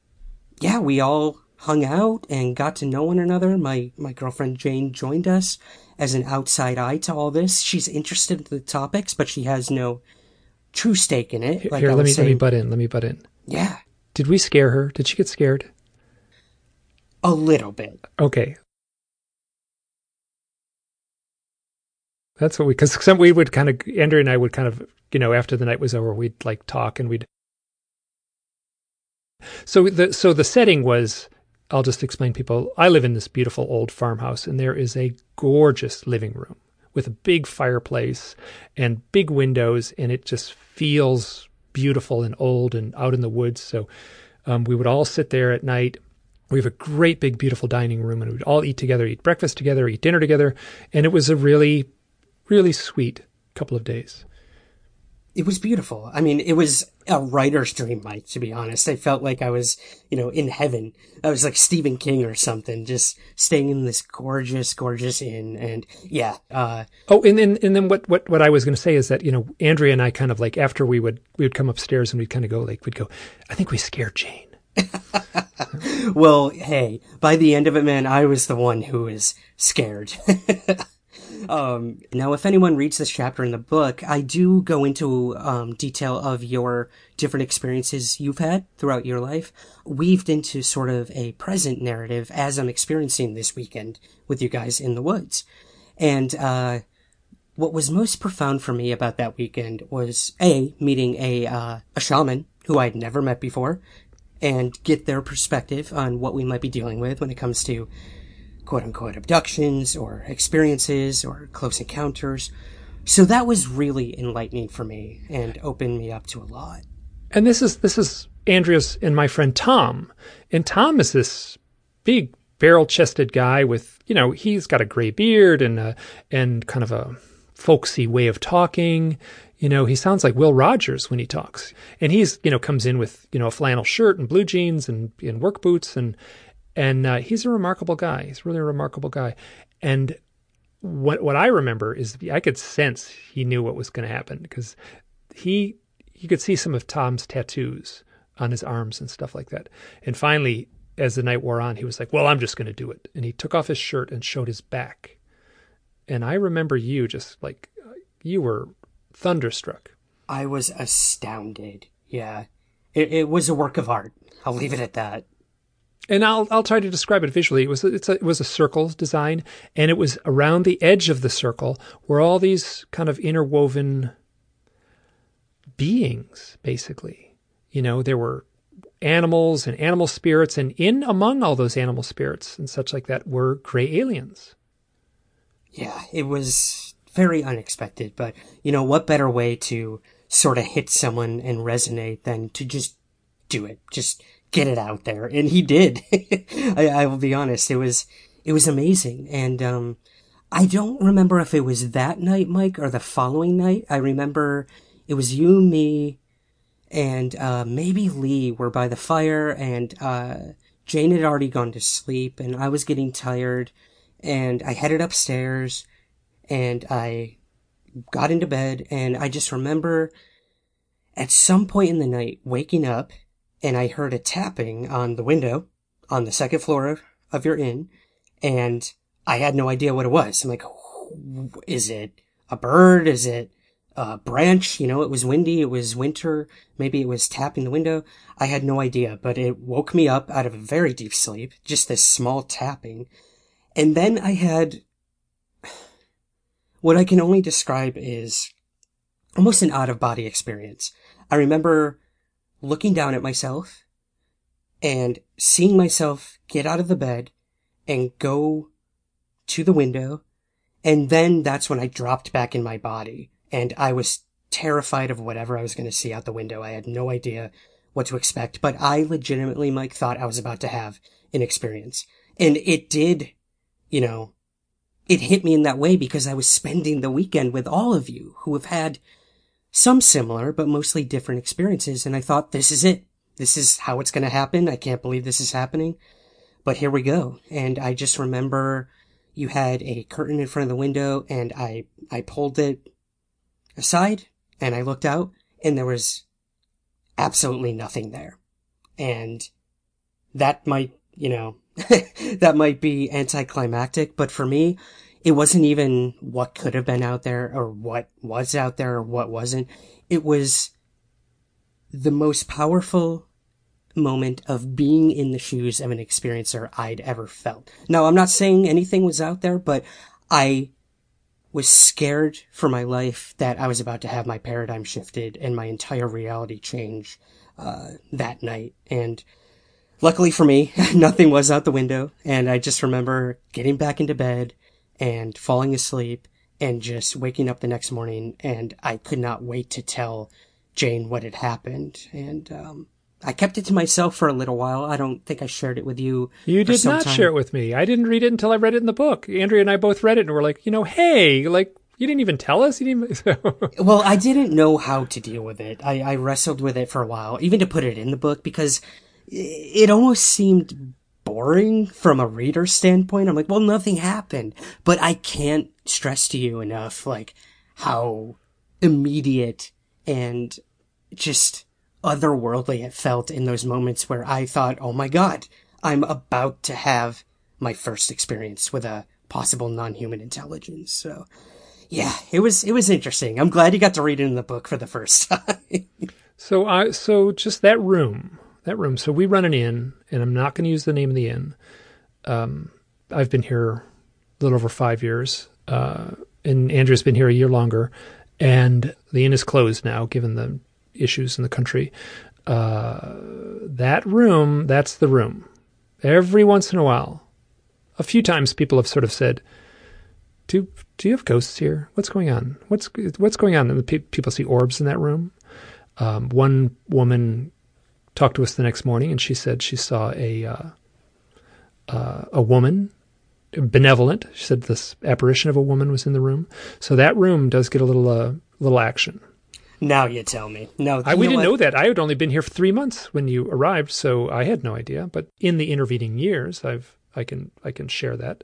yeah, we all hung out and got to know one another. My my girlfriend Jane joined us as an outside eye to all this. She's interested in the topics, but she has no true stake in it. Like Here, let me saying. let me butt in. Let me butt in. Yeah. Did we scare her? Did she get scared? A little bit. Okay. That's what we, because some we would kind of, Andrea and I would kind of, you know, after the night was over, we'd like talk and we'd. So the so the setting was, I'll just explain people. I live in this beautiful old farmhouse, and there is a gorgeous living room with a big fireplace and big windows, and it just feels beautiful and old and out in the woods. So um, we would all sit there at night we have a great big beautiful dining room and we'd all eat together eat breakfast together eat dinner together and it was a really really sweet couple of days. It was beautiful. I mean it was a writer's dream mike to be honest. I felt like i was you know in heaven. I was like stephen king or something just staying in this gorgeous gorgeous inn and yeah uh, oh and then and then what what what i was going to say is that you know andrea and i kind of like after we would we would come upstairs and we'd kind of go like we'd go i think we scared jane well, hey, by the end of it, man, I was the one who was scared. um, now, if anyone reads this chapter in the book, I do go into um, detail of your different experiences you've had throughout your life, weaved into sort of a present narrative as I'm experiencing this weekend with you guys in the woods. And uh, what was most profound for me about that weekend was a meeting a uh, a shaman who I'd never met before, and get their perspective on what we might be dealing with when it comes to quote unquote abductions or experiences or close encounters. So that was really enlightening for me and opened me up to a lot. And this is this is Andrea's and my friend Tom. And Tom is this big barrel-chested guy with, you know, he's got a gray beard and a, and kind of a folksy way of talking. You know, he sounds like Will Rogers when he talks. And he's, you know, comes in with, you know, a flannel shirt and blue jeans and, and work boots and and uh, he's a remarkable guy. He's really a remarkable guy. And what what I remember is I could sense he knew what was going to happen because he you could see some of Tom's tattoos on his arms and stuff like that. And finally, as the night wore on, he was like, "Well, I'm just going to do it." And he took off his shirt and showed his back. And I remember you just like you were thunderstruck. I was astounded. Yeah. it, it was a work of art. I'll leave it at that. And I'll I'll try to describe it visually. It was it's a, it was a circle design, and it was around the edge of the circle were all these kind of interwoven beings, basically. You know, there were animals and animal spirits, and in among all those animal spirits and such like that were gray aliens. Yeah, it was very unexpected, but you know, what better way to sort of hit someone and resonate than to just do it? Just get it out there. And he did. I, I, will be honest. It was, it was amazing. And, um, I don't remember if it was that night, Mike, or the following night. I remember it was you, me, and, uh, maybe Lee were by the fire and, uh, Jane had already gone to sleep and I was getting tired and I headed upstairs and I got into bed and I just remember at some point in the night waking up and I heard a tapping on the window on the second floor of, your inn, and I had no idea what it was. I'm like, is it a bird? Is it a branch? You know, it was windy. It was winter. Maybe it was tapping the window. I had no idea, but it woke me up out of a very deep sleep. Just this small tapping. And then I had what I can only describe is almost an out of body experience. I remember looking down at myself and seeing myself get out of the bed and go to the window. And then that's when I dropped back in my body and I was terrified of whatever I was going to see out the window. I had no idea what to expect, but I legitimately, Mike, thought I was about to have an experience. And it did, you know, it hit me in that way because I was spending the weekend with all of you who have had some similar, but mostly different experiences. And I thought, this is it. This is how it's going to happen. I can't believe this is happening. But here we go. And I just remember you had a curtain in front of the window and I, I pulled it aside and I looked out and there was absolutely nothing there. And that might, you know, that might be anticlimactic, but for me, it wasn't even what could have been out there or what was out there or what wasn't. It was the most powerful moment of being in the shoes of an experiencer I'd ever felt. Now, I'm not saying anything was out there, but I was scared for my life that I was about to have my paradigm shifted and my entire reality change uh, that night. And luckily for me, nothing was out the window. And I just remember getting back into bed and falling asleep and just waking up the next morning and I could not wait to tell Jane what had happened. And, um, I kept it to myself for a little while. I don't think I shared it with you. You did not time. share it with me. I didn't read it until I read it in the book. Andrea and I both read it and we're like, you know, hey, like, you didn't even tell us. You didn't. well, I didn't know how to deal with it. I, I wrestled with it for a while, even to put it in the book because it almost seemed boring from a reader standpoint. I'm like, well, nothing happened, but I can't stress to you enough, like, how immediate and just otherworldly it felt in those moments where I thought, oh my god, I'm about to have my first experience with a possible non-human intelligence. So, yeah, it was, it was interesting. I'm glad you got to read it in the book for the first time. so I, so just that room, that room. So we run an inn, and I'm not going to use the name of the inn. Um, I've been here a little over five years, uh, and Andrea's been here a year longer, and the inn is closed now, given the issues in the country. Uh, that room, that's the room. Every once in a while, a few times, people have sort of said, "Do do you have ghosts here? What's going on? What's what's going on?" And people see orbs in that room. Um, one woman talked to us the next morning, and she said she saw a uh, uh, a woman, benevolent. She said this apparition of a woman was in the room. So that room does get a little uh, little action. Now you tell me. No, I, we didn't what? know that. I had only been here for three months when you arrived, so I had no idea. But in the intervening years, I've I can I can share that.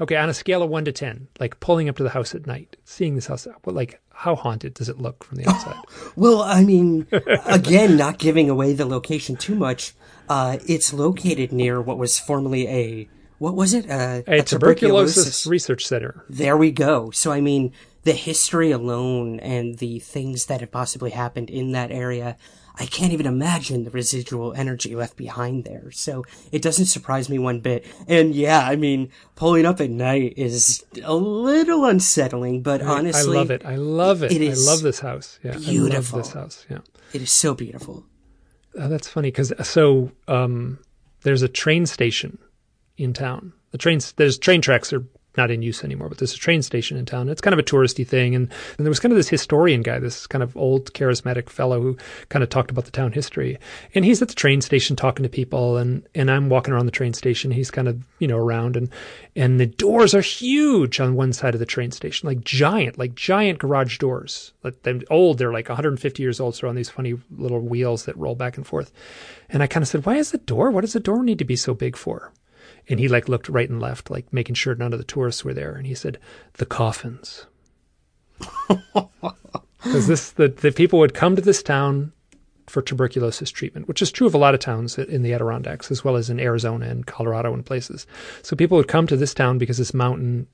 Okay, on a scale of one to ten, like pulling up to the house at night, seeing this house, what like how haunted does it look from the outside? well, I mean, again, not giving away the location too much. Uh, it's located near what was formerly a what was it? Uh, a, a tuberculosis, tuberculosis, research center. There we go. So I mean, the history alone and the things that have possibly happened in that area, I can't even imagine the residual energy left behind there. So it doesn't surprise me one bit. And yeah, I mean, pulling up at night is a little unsettling, but honestly, I love it. I love it. it I love this house. Yeah, beautiful. I love this house. Yeah, it is so beautiful. Oh, that's funny because so um, there's a train station in town. The trains there's train tracks are not in use anymore, but there's a train station in town. It's kind of a touristy thing. And, and there was kind of this historian guy, this kind of old charismatic fellow who kind of talked about the town history. And he's at the train station talking to people and, and I'm walking around the train station. He's kind of, you know, around and, and the doors are huge on one side of the train station, like giant, like giant garage doors. Like they're old. They're like 150 years old. So on these funny little wheels that roll back and forth. And I kind of said, why is the door? What does the door need to be so big for? And he like looked right and left, like making sure none of the tourists were there. And he said, "The coffins." Because this, the, the people would come to this town for tuberculosis treatment, which is true of a lot of towns in the Adirondacks, as well as in Arizona and Colorado and places. So people would come to this town because this mountain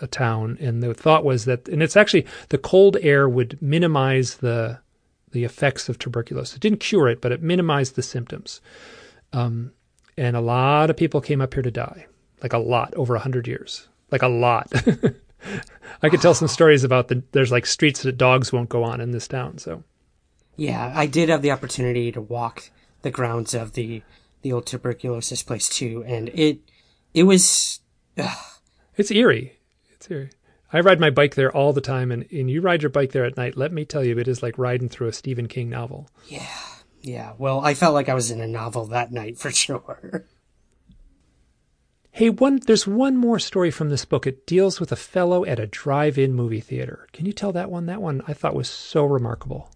a town, and the thought was that, and it's actually the cold air would minimize the the effects of tuberculosis. It didn't cure it, but it minimized the symptoms. Um, and a lot of people came up here to die, like a lot over a hundred years, like a lot. I could tell some stories about the there's like streets that dogs won't go on in this town. So, yeah, I did have the opportunity to walk the grounds of the the old tuberculosis place too, and it it was. Ugh. It's eerie. It's eerie. I ride my bike there all the time, and, and you ride your bike there at night. Let me tell you, it is like riding through a Stephen King novel. Yeah. Yeah, well, I felt like I was in a novel that night for sure. Hey, one there's one more story from this book. It deals with a fellow at a drive-in movie theater. Can you tell that one? That one I thought was so remarkable.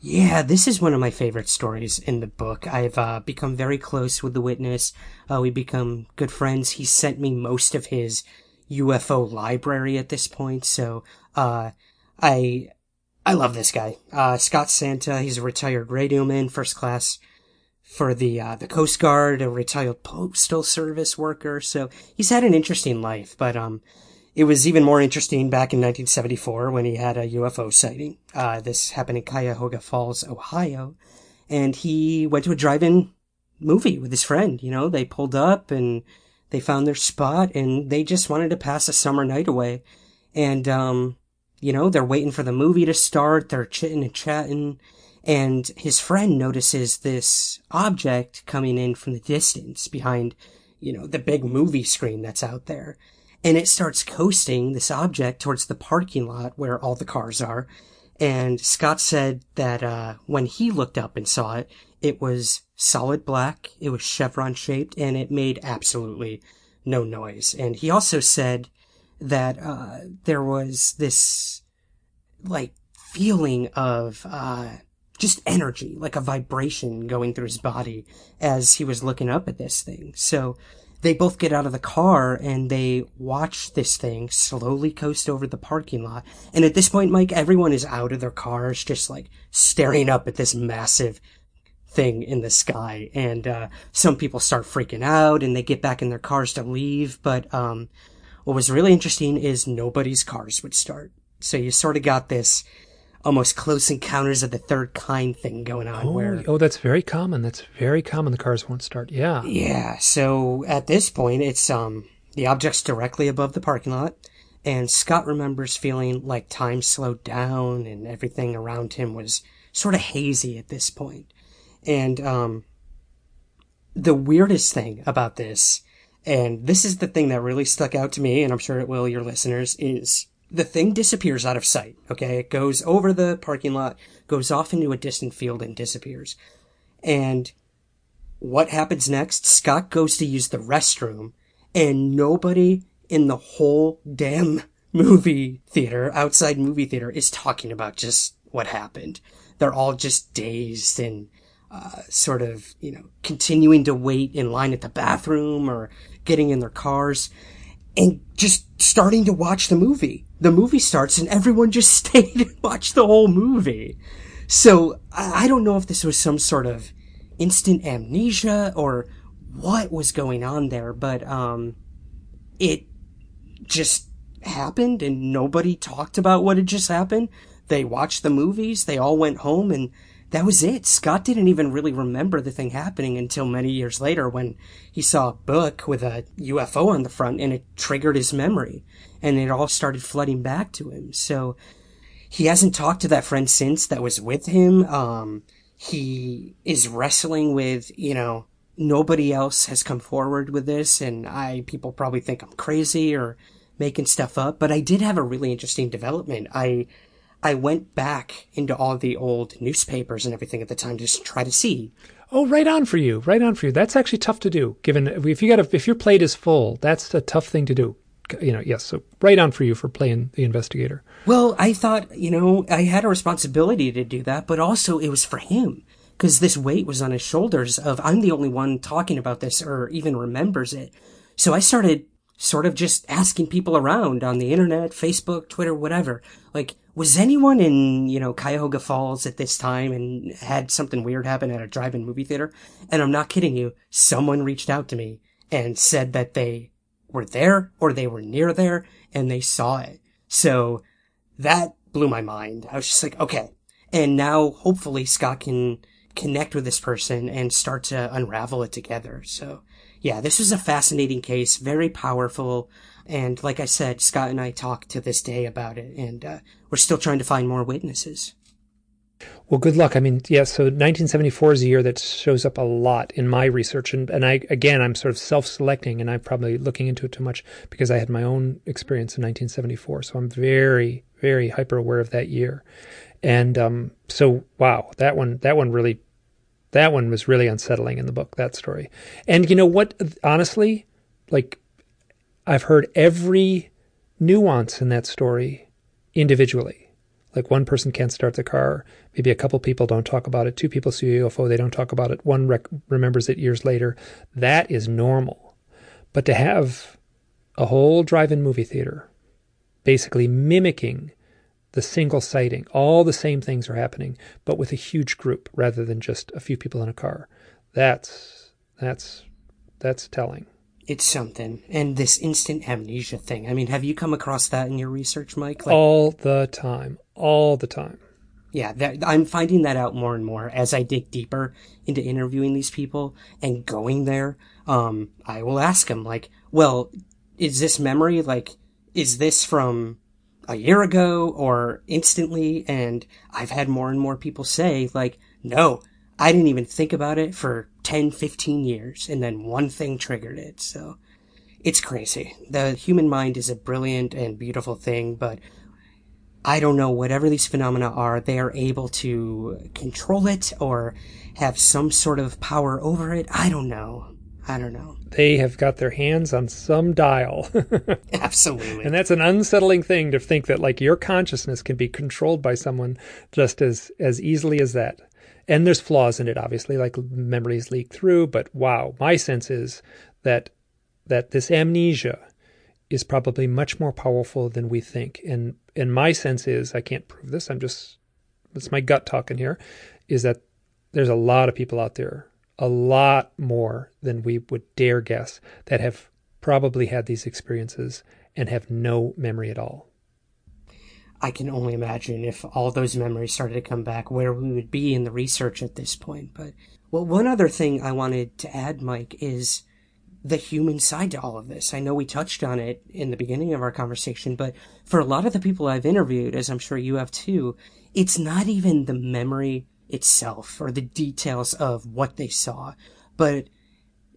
Yeah, this is one of my favorite stories in the book. I've uh, become very close with the witness. Uh, we become good friends. He sent me most of his UFO library at this point, so uh, I I love this guy. Uh, Scott Santa, he's a retired radioman, first class for the, uh, the Coast Guard, a retired postal service worker. So he's had an interesting life, but, um, it was even more interesting back in 1974 when he had a UFO sighting. Uh, this happened in Cuyahoga Falls, Ohio. And he went to a drive-in movie with his friend. You know, they pulled up and they found their spot and they just wanted to pass a summer night away. And, um, you know, they're waiting for the movie to start, they're chitting and chatting, and his friend notices this object coming in from the distance behind, you know, the big movie screen that's out there. And it starts coasting this object towards the parking lot where all the cars are. And Scott said that, uh, when he looked up and saw it, it was solid black, it was chevron shaped, and it made absolutely no noise. And he also said that uh, there was this like feeling of uh, just energy, like a vibration going through his body as he was looking up at this thing. So they both get out of the car and they watch this thing slowly coast over the parking lot. And at this point, Mike, everyone is out of their cars, just like staring up at this massive thing in the sky. And uh, some people start freaking out and they get back in their cars to leave. But um, what was really interesting is nobody's cars would start. So you sort of got this almost close encounters of the third kind thing going on oh, where oh that's very common. That's very common. The cars won't start. Yeah. Yeah. So at this point it's um the object's directly above the parking lot and scott remembers feeling like time slowed down and everything around him was sort of hazy at this point. point. And um the weirdest thing about this and this is the thing that really stuck out to me, and I'm sure it will your listeners, is the thing disappears out of sight. Okay. It goes over the parking lot, goes off into a distant field and disappears. And what happens next? Scott goes to use the restroom and nobody in the whole damn movie theater, outside movie theater, is talking about just what happened. They're all just dazed and uh, sort of, you know, continuing to wait in line at the bathroom or getting in their cars and just starting to watch the movie. The movie starts and everyone just stayed and watched the whole movie. So I don't know if this was some sort of instant amnesia or what was going on there, but um, it just happened and nobody talked about what had just happened. They watched the movies, they all went home, and that was it. Scott didn't even really remember the thing happening until many years later when he saw a book with a UFO on the front and it triggered his memory and it all started flooding back to him. So he hasn't talked to that friend since that was with him. Um, he is wrestling with, you know, nobody else has come forward with this and I, people probably think I'm crazy or making stuff up, but I did have a really interesting development. I, I went back into all the old newspapers and everything at the time to try to see. Oh, right on for you. Right on for you. That's actually tough to do. Given if you got a, if your plate is full, that's a tough thing to do. You know, yes. So right on for you for playing the investigator. Well, I thought, you know, I had a responsibility to do that, but also it was for him because this weight was on his shoulders of I'm the only one talking about this or even remembers it. So I started sort of just asking people around on the internet, Facebook, Twitter, whatever. Like, was anyone in, you know, Cuyahoga Falls at this time and had something weird happen at a drive-in movie theater? And I'm not kidding you. Someone reached out to me and said that they were there or they were near there and they saw it. So that blew my mind. I was just like, okay. And now hopefully Scott can connect with this person and start to unravel it together. So yeah, this is a fascinating case, very powerful. And like I said, Scott and I talk to this day about it, and uh, we're still trying to find more witnesses. Well, good luck. I mean, yeah, so 1974 is a year that shows up a lot in my research. And, and I, again, I'm sort of self selecting and I'm probably looking into it too much because I had my own experience in 1974. So I'm very, very hyper aware of that year. And um, so, wow, that one, that one really that one was really unsettling in the book, that story. And you know what? Honestly, like I've heard every nuance in that story individually. Like one person can't start the car. Maybe a couple people don't talk about it. Two people see a UFO, they don't talk about it. One rec- remembers it years later. That is normal. But to have a whole drive in movie theater basically mimicking the single sighting. All the same things are happening, but with a huge group rather than just a few people in a car. That's that's that's telling. It's something. And this instant amnesia thing. I mean, have you come across that in your research, Mike? Like, all the time. All the time. Yeah, that, I'm finding that out more and more as I dig deeper into interviewing these people and going there. Um, I will ask them like, well, is this memory like, is this from a year ago or instantly. And I've had more and more people say, like, no, I didn't even think about it for 10, 15 years. And then one thing triggered it. So it's crazy. The human mind is a brilliant and beautiful thing, but I don't know, whatever these phenomena are, they are able to control it or have some sort of power over it. I don't know. I don't know. They have got their hands on some dial. Absolutely. And that's an unsettling thing to think that like your consciousness can be controlled by someone just as as easily as that. And there's flaws in it obviously like memories leak through, but wow, my sense is that that this amnesia is probably much more powerful than we think. And and my sense is I can't prove this. I'm just it's my gut talking here is that there's a lot of people out there a lot more than we would dare guess that have probably had these experiences and have no memory at all. I can only imagine if all those memories started to come back, where we would be in the research at this point. But, well, one other thing I wanted to add, Mike, is the human side to all of this. I know we touched on it in the beginning of our conversation, but for a lot of the people I've interviewed, as I'm sure you have too, it's not even the memory itself or the details of what they saw, but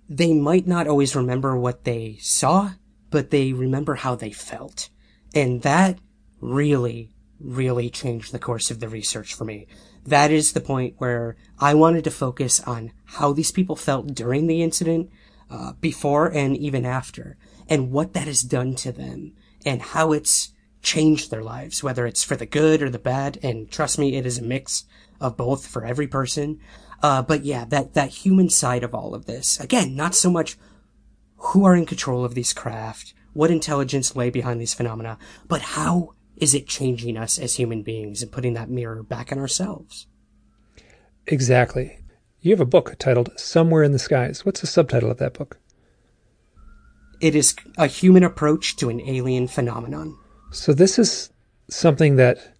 they might not always remember what they saw, but they remember how they felt. And that really, really changed the course of the research for me. That is the point where I wanted to focus on how these people felt during the incident, uh, before and even after, and what that has done to them, and how it's changed their lives, whether it's for the good or the bad. And trust me, it is a mix of both for every person. Uh, but yeah, that, that human side of all of this. Again, not so much who are in control of these craft, what intelligence lay behind these phenomena, but how is it changing us as human beings and putting that mirror back on ourselves? Exactly. You have a book titled Somewhere in the Skies. What's the subtitle of that book? It is a human approach to an alien phenomenon. So this is something that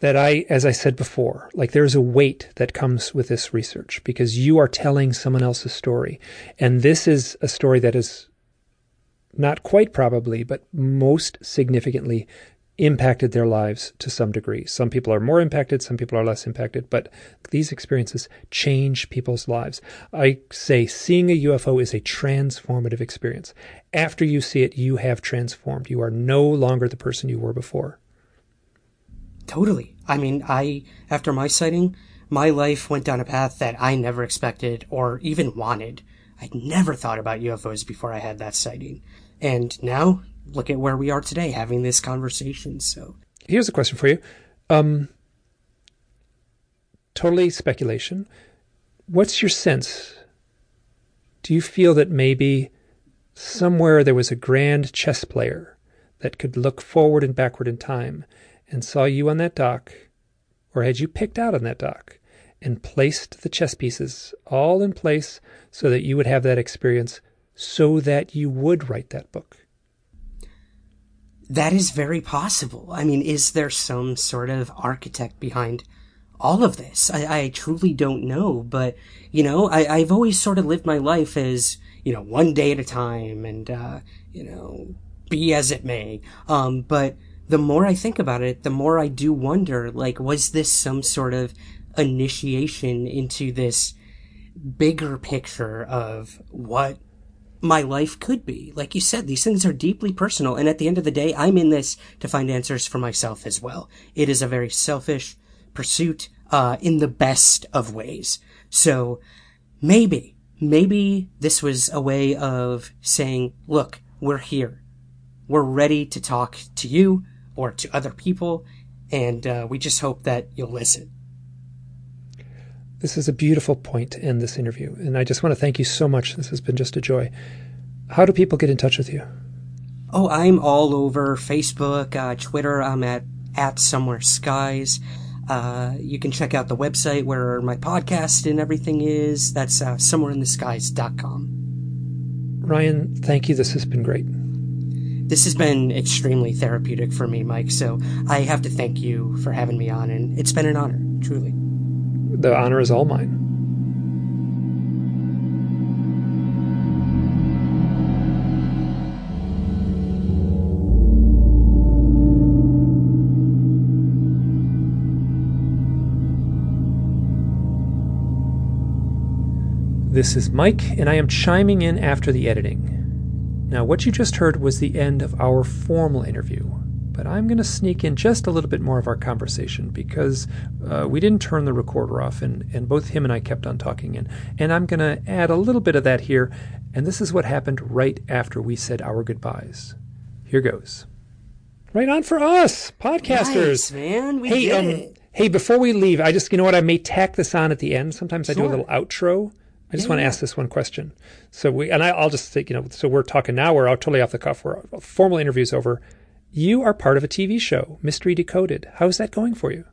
that I, as I said before, like there's a weight that comes with this research because you are telling someone else's story. And this is a story that is not quite probably, but most significantly impacted their lives to some degree. Some people are more impacted, some people are less impacted, but these experiences change people's lives. I say seeing a UFO is a transformative experience. After you see it, you have transformed. You are no longer the person you were before. Totally. I mean, I, after my sighting, my life went down a path that I never expected or even wanted. I'd never thought about UFOs before I had that sighting. And now, look at where we are today having this conversation. So, here's a question for you. Um, totally speculation. What's your sense? Do you feel that maybe somewhere there was a grand chess player that could look forward and backward in time and saw you on that dock, or had you picked out on that dock, and placed the chess pieces all in place so that you would have that experience, so that you would write that book? That is very possible. I mean, is there some sort of architect behind all of this? I, I truly don't know, but, you know, I, I've always sort of lived my life as, you know, one day at a time and, uh, you know, be as it may. Um, but the more I think about it, the more I do wonder, like, was this some sort of initiation into this bigger picture of what my life could be? Like you said, these things are deeply personal. And at the end of the day, I'm in this to find answers for myself as well. It is a very selfish pursuit, uh, in the best of ways. So maybe, maybe this was a way of saying, look, we're here. We're ready to talk to you or to other people. And uh, we just hope that you'll listen. This is a beautiful point to end this interview. And I just want to thank you so much. This has been just a joy. How do people get in touch with you? Oh, I'm all over Facebook, uh, Twitter. I'm at, at Somewhere Skies. Uh, you can check out the website where my podcast and everything is. That's uh, somewhereintheskies.com. Ryan, thank you. This has been great. This has been extremely therapeutic for me, Mike, so I have to thank you for having me on, and it's been an honor, truly. The honor is all mine. This is Mike, and I am chiming in after the editing. Now, what you just heard was the end of our formal interview, but I'm going to sneak in just a little bit more of our conversation because uh, we didn't turn the recorder off, and, and both him and I kept on talking. And, and I'm going to add a little bit of that here, and this is what happened right after we said our goodbyes. Here goes. Right on for us, podcasters. Nice, man. We hey, did um, it. hey, before we leave, I just, you know what, I may tack this on at the end. Sometimes I do a little outro. I just Yeah, want to ask this one question. So we, and I, I'll just say, you know, so we're talking now. We're out totally off the cuff. We're formal interviews over. You are part of a TV show, Mysteries Decoded. How's that going for you?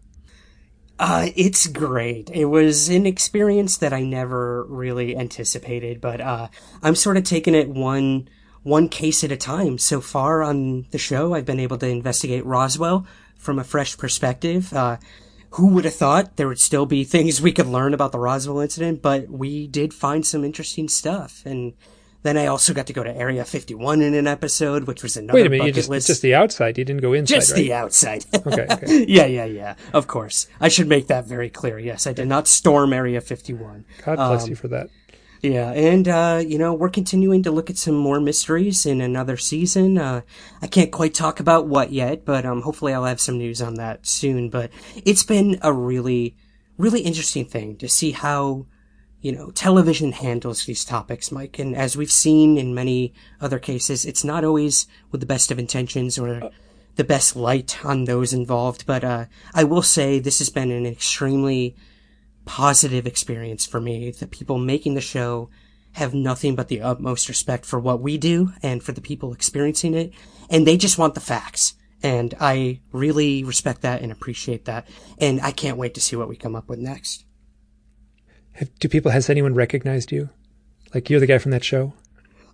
Uh, it's great. It was an experience that I never really anticipated, but uh, I'm sort of taking it one one case at a time. So far on the show, I've been able to investigate Roswell from a fresh perspective. Uh, who would have thought there would still be things we could learn about the Roswell incident? But we did find some interesting stuff, and then I also got to go to Area 51 in an episode, which was another Wait a minute, you bucket just list. just the outside. You didn't go inside, Just right? the outside. Okay, okay. yeah, yeah, yeah. Of course. I should make that very clear. Yes, I did not storm Area 51. God bless Um, you for that. Yeah, and, uh, you know, we're continuing to look at some more mysteries in another season. Uh, I can't quite talk about what yet, but, um, hopefully I'll have some news on that soon. But it's been a really, really interesting thing to see how, you know, television handles these topics, Mike. And as we've seen in many other cases, it's not always with the best of intentions or the best light on those involved. But, uh, I will say this has been an extremely positive experience for me. The people making the show have nothing but the utmost respect for what we do and for the people experiencing it. And they just want the facts. And I really respect that and appreciate that. And I can't wait to see what we come up with next. Have, do people has anyone recognized you? Like you're the guy from that show?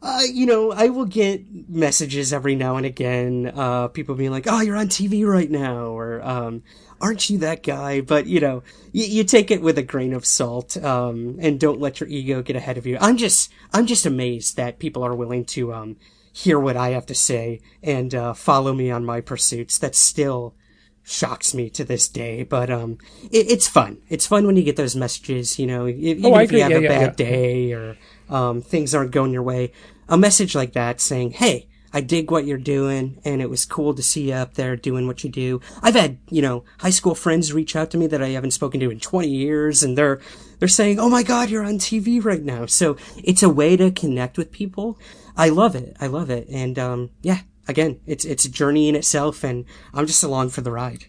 Uh, you know, I will get messages every now and again, uh, people being like, oh, you're on TV right now, or, um, aren't you that guy? But, you know, you, you take it with a grain of salt, um, and don't let your ego get ahead of you. I'm just, I'm just amazed that people are willing to, um, hear what I have to say and, uh, follow me on my pursuits. That still shocks me to this day, but, um, it, it's fun. It's fun when you get those messages, you know, even Oh, I if you have Yeah, a yeah, bad yeah. day or, um, things aren't going your way. A message like that saying, Hey, I dig what you're doing and it was cool to see you up there doing what you do. I've had, you know, high school friends reach out to me that I haven't spoken to in 20 years and they're, they're saying, Oh my God, you're on TV right now. So it's a way to connect with people. I love it. I love it. And, um, yeah, again, it's, it's a journey in itself and I'm just along for the ride.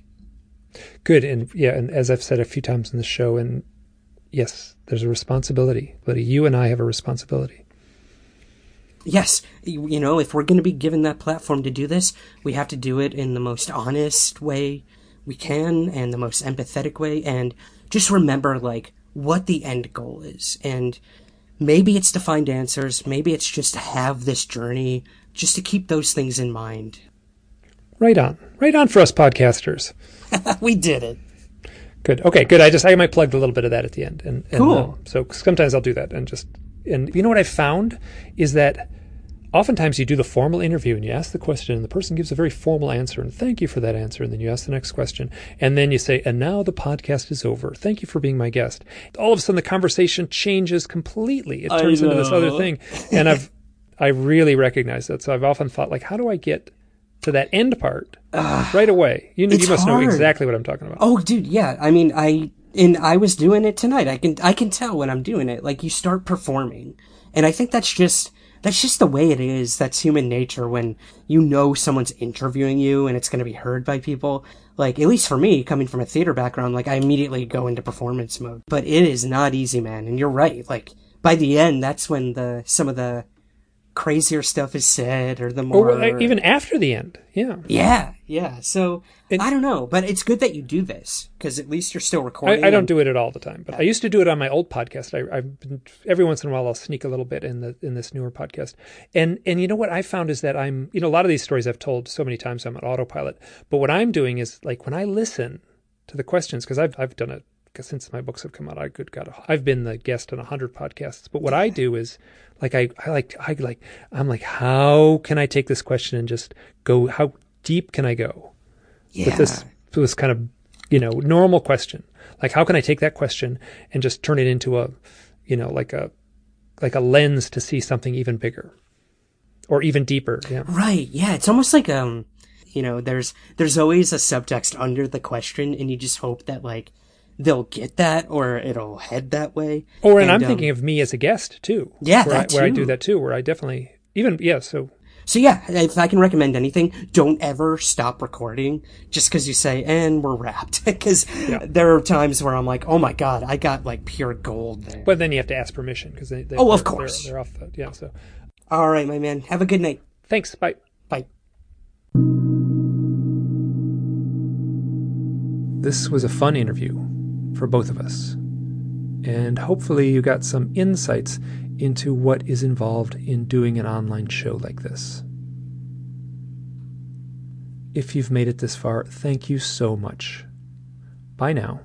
Good. And yeah, and as I've said a few times in the show, and yes, there's a responsibility, but you and I have a responsibility. Yes, you know, if we're going to be given that platform to do this, we have to do it in the most honest way we can and the most empathetic way. And just remember, like, what the end goal is. And maybe it's to find answers. Maybe it's just to have this journey, just to keep those things in mind. Right on. Right on for us podcasters. we did it. Good. Okay, good. I just I might plug a little bit of that at the end. And, and Cool. uh, so sometimes I'll do that and just and you know what I've found? Is that oftentimes you do the formal interview and you ask the question and the person gives a very formal answer and thank you for that answer. And then you ask the next question. And then you say and now the podcast is over. Thank you for being my guest. All of a sudden the conversation changes completely. It turns into this other thing. And i've i really recognize that. So i've often thought like how do i get to that end part ah, right away? You, you must know exactly what i'm talking about. Oh, dude, yeah. I mean, I and I was doing it tonight. I can I can tell when I'm doing it. Like you start performing, and I think that's just that's just the way it is. That's human nature. When you know someone's interviewing you and it's going to be heard by people. Like at least for me, coming from a theater background, like I immediately go into performance mode. But it is not easy, man. And you're right. Like by the end, that's when the some of the crazier stuff is said, or the more or even after the end yeah yeah, yeah. So And- I don't know, but it's good that you do this because at least you're still recording. I don't and- do it at all the time, but I used to do it on my old podcast. I, I've been every once in a while I'll sneak a little bit in the in this newer podcast, and and you know what I found is that I'm you know a lot of these stories I've told so many times I'm on autopilot, but what I'm doing is like when I listen to the questions because I've I've done it 'cause since my books have come out. I good God, I've been the guest on a hundred podcasts, but what I do is like I I like I like I'm like how can I take this question and just go how deep can I go? Yeah. with this this kind of you know normal question like how can i take that question and just turn it into a you know like a like a lens to see something even bigger or even deeper yeah Right. Yeah. It's almost like um, you know, there's there's always a subtext under the question, and you just hope that like they'll get that or it'll head that way. or and, i'm um, thinking of me as a guest too Yeah, where, that I, where i do that too where i definitely even yeah so So yeah, if I can recommend anything, don't ever stop recording just because you say and we're wrapped. Because Yeah. there are times where I'm like, oh my god, I got like pure gold there. but then you have to ask permission because they, they Oh, of course. they're, they're off the yeah so All right, my man. Have a good night. thanks bye Bye. This was a fun interview for both of us. And hopefully, you got some insights into what is involved in doing an online show like this. If you've made it this far, thank you so much. Bye now.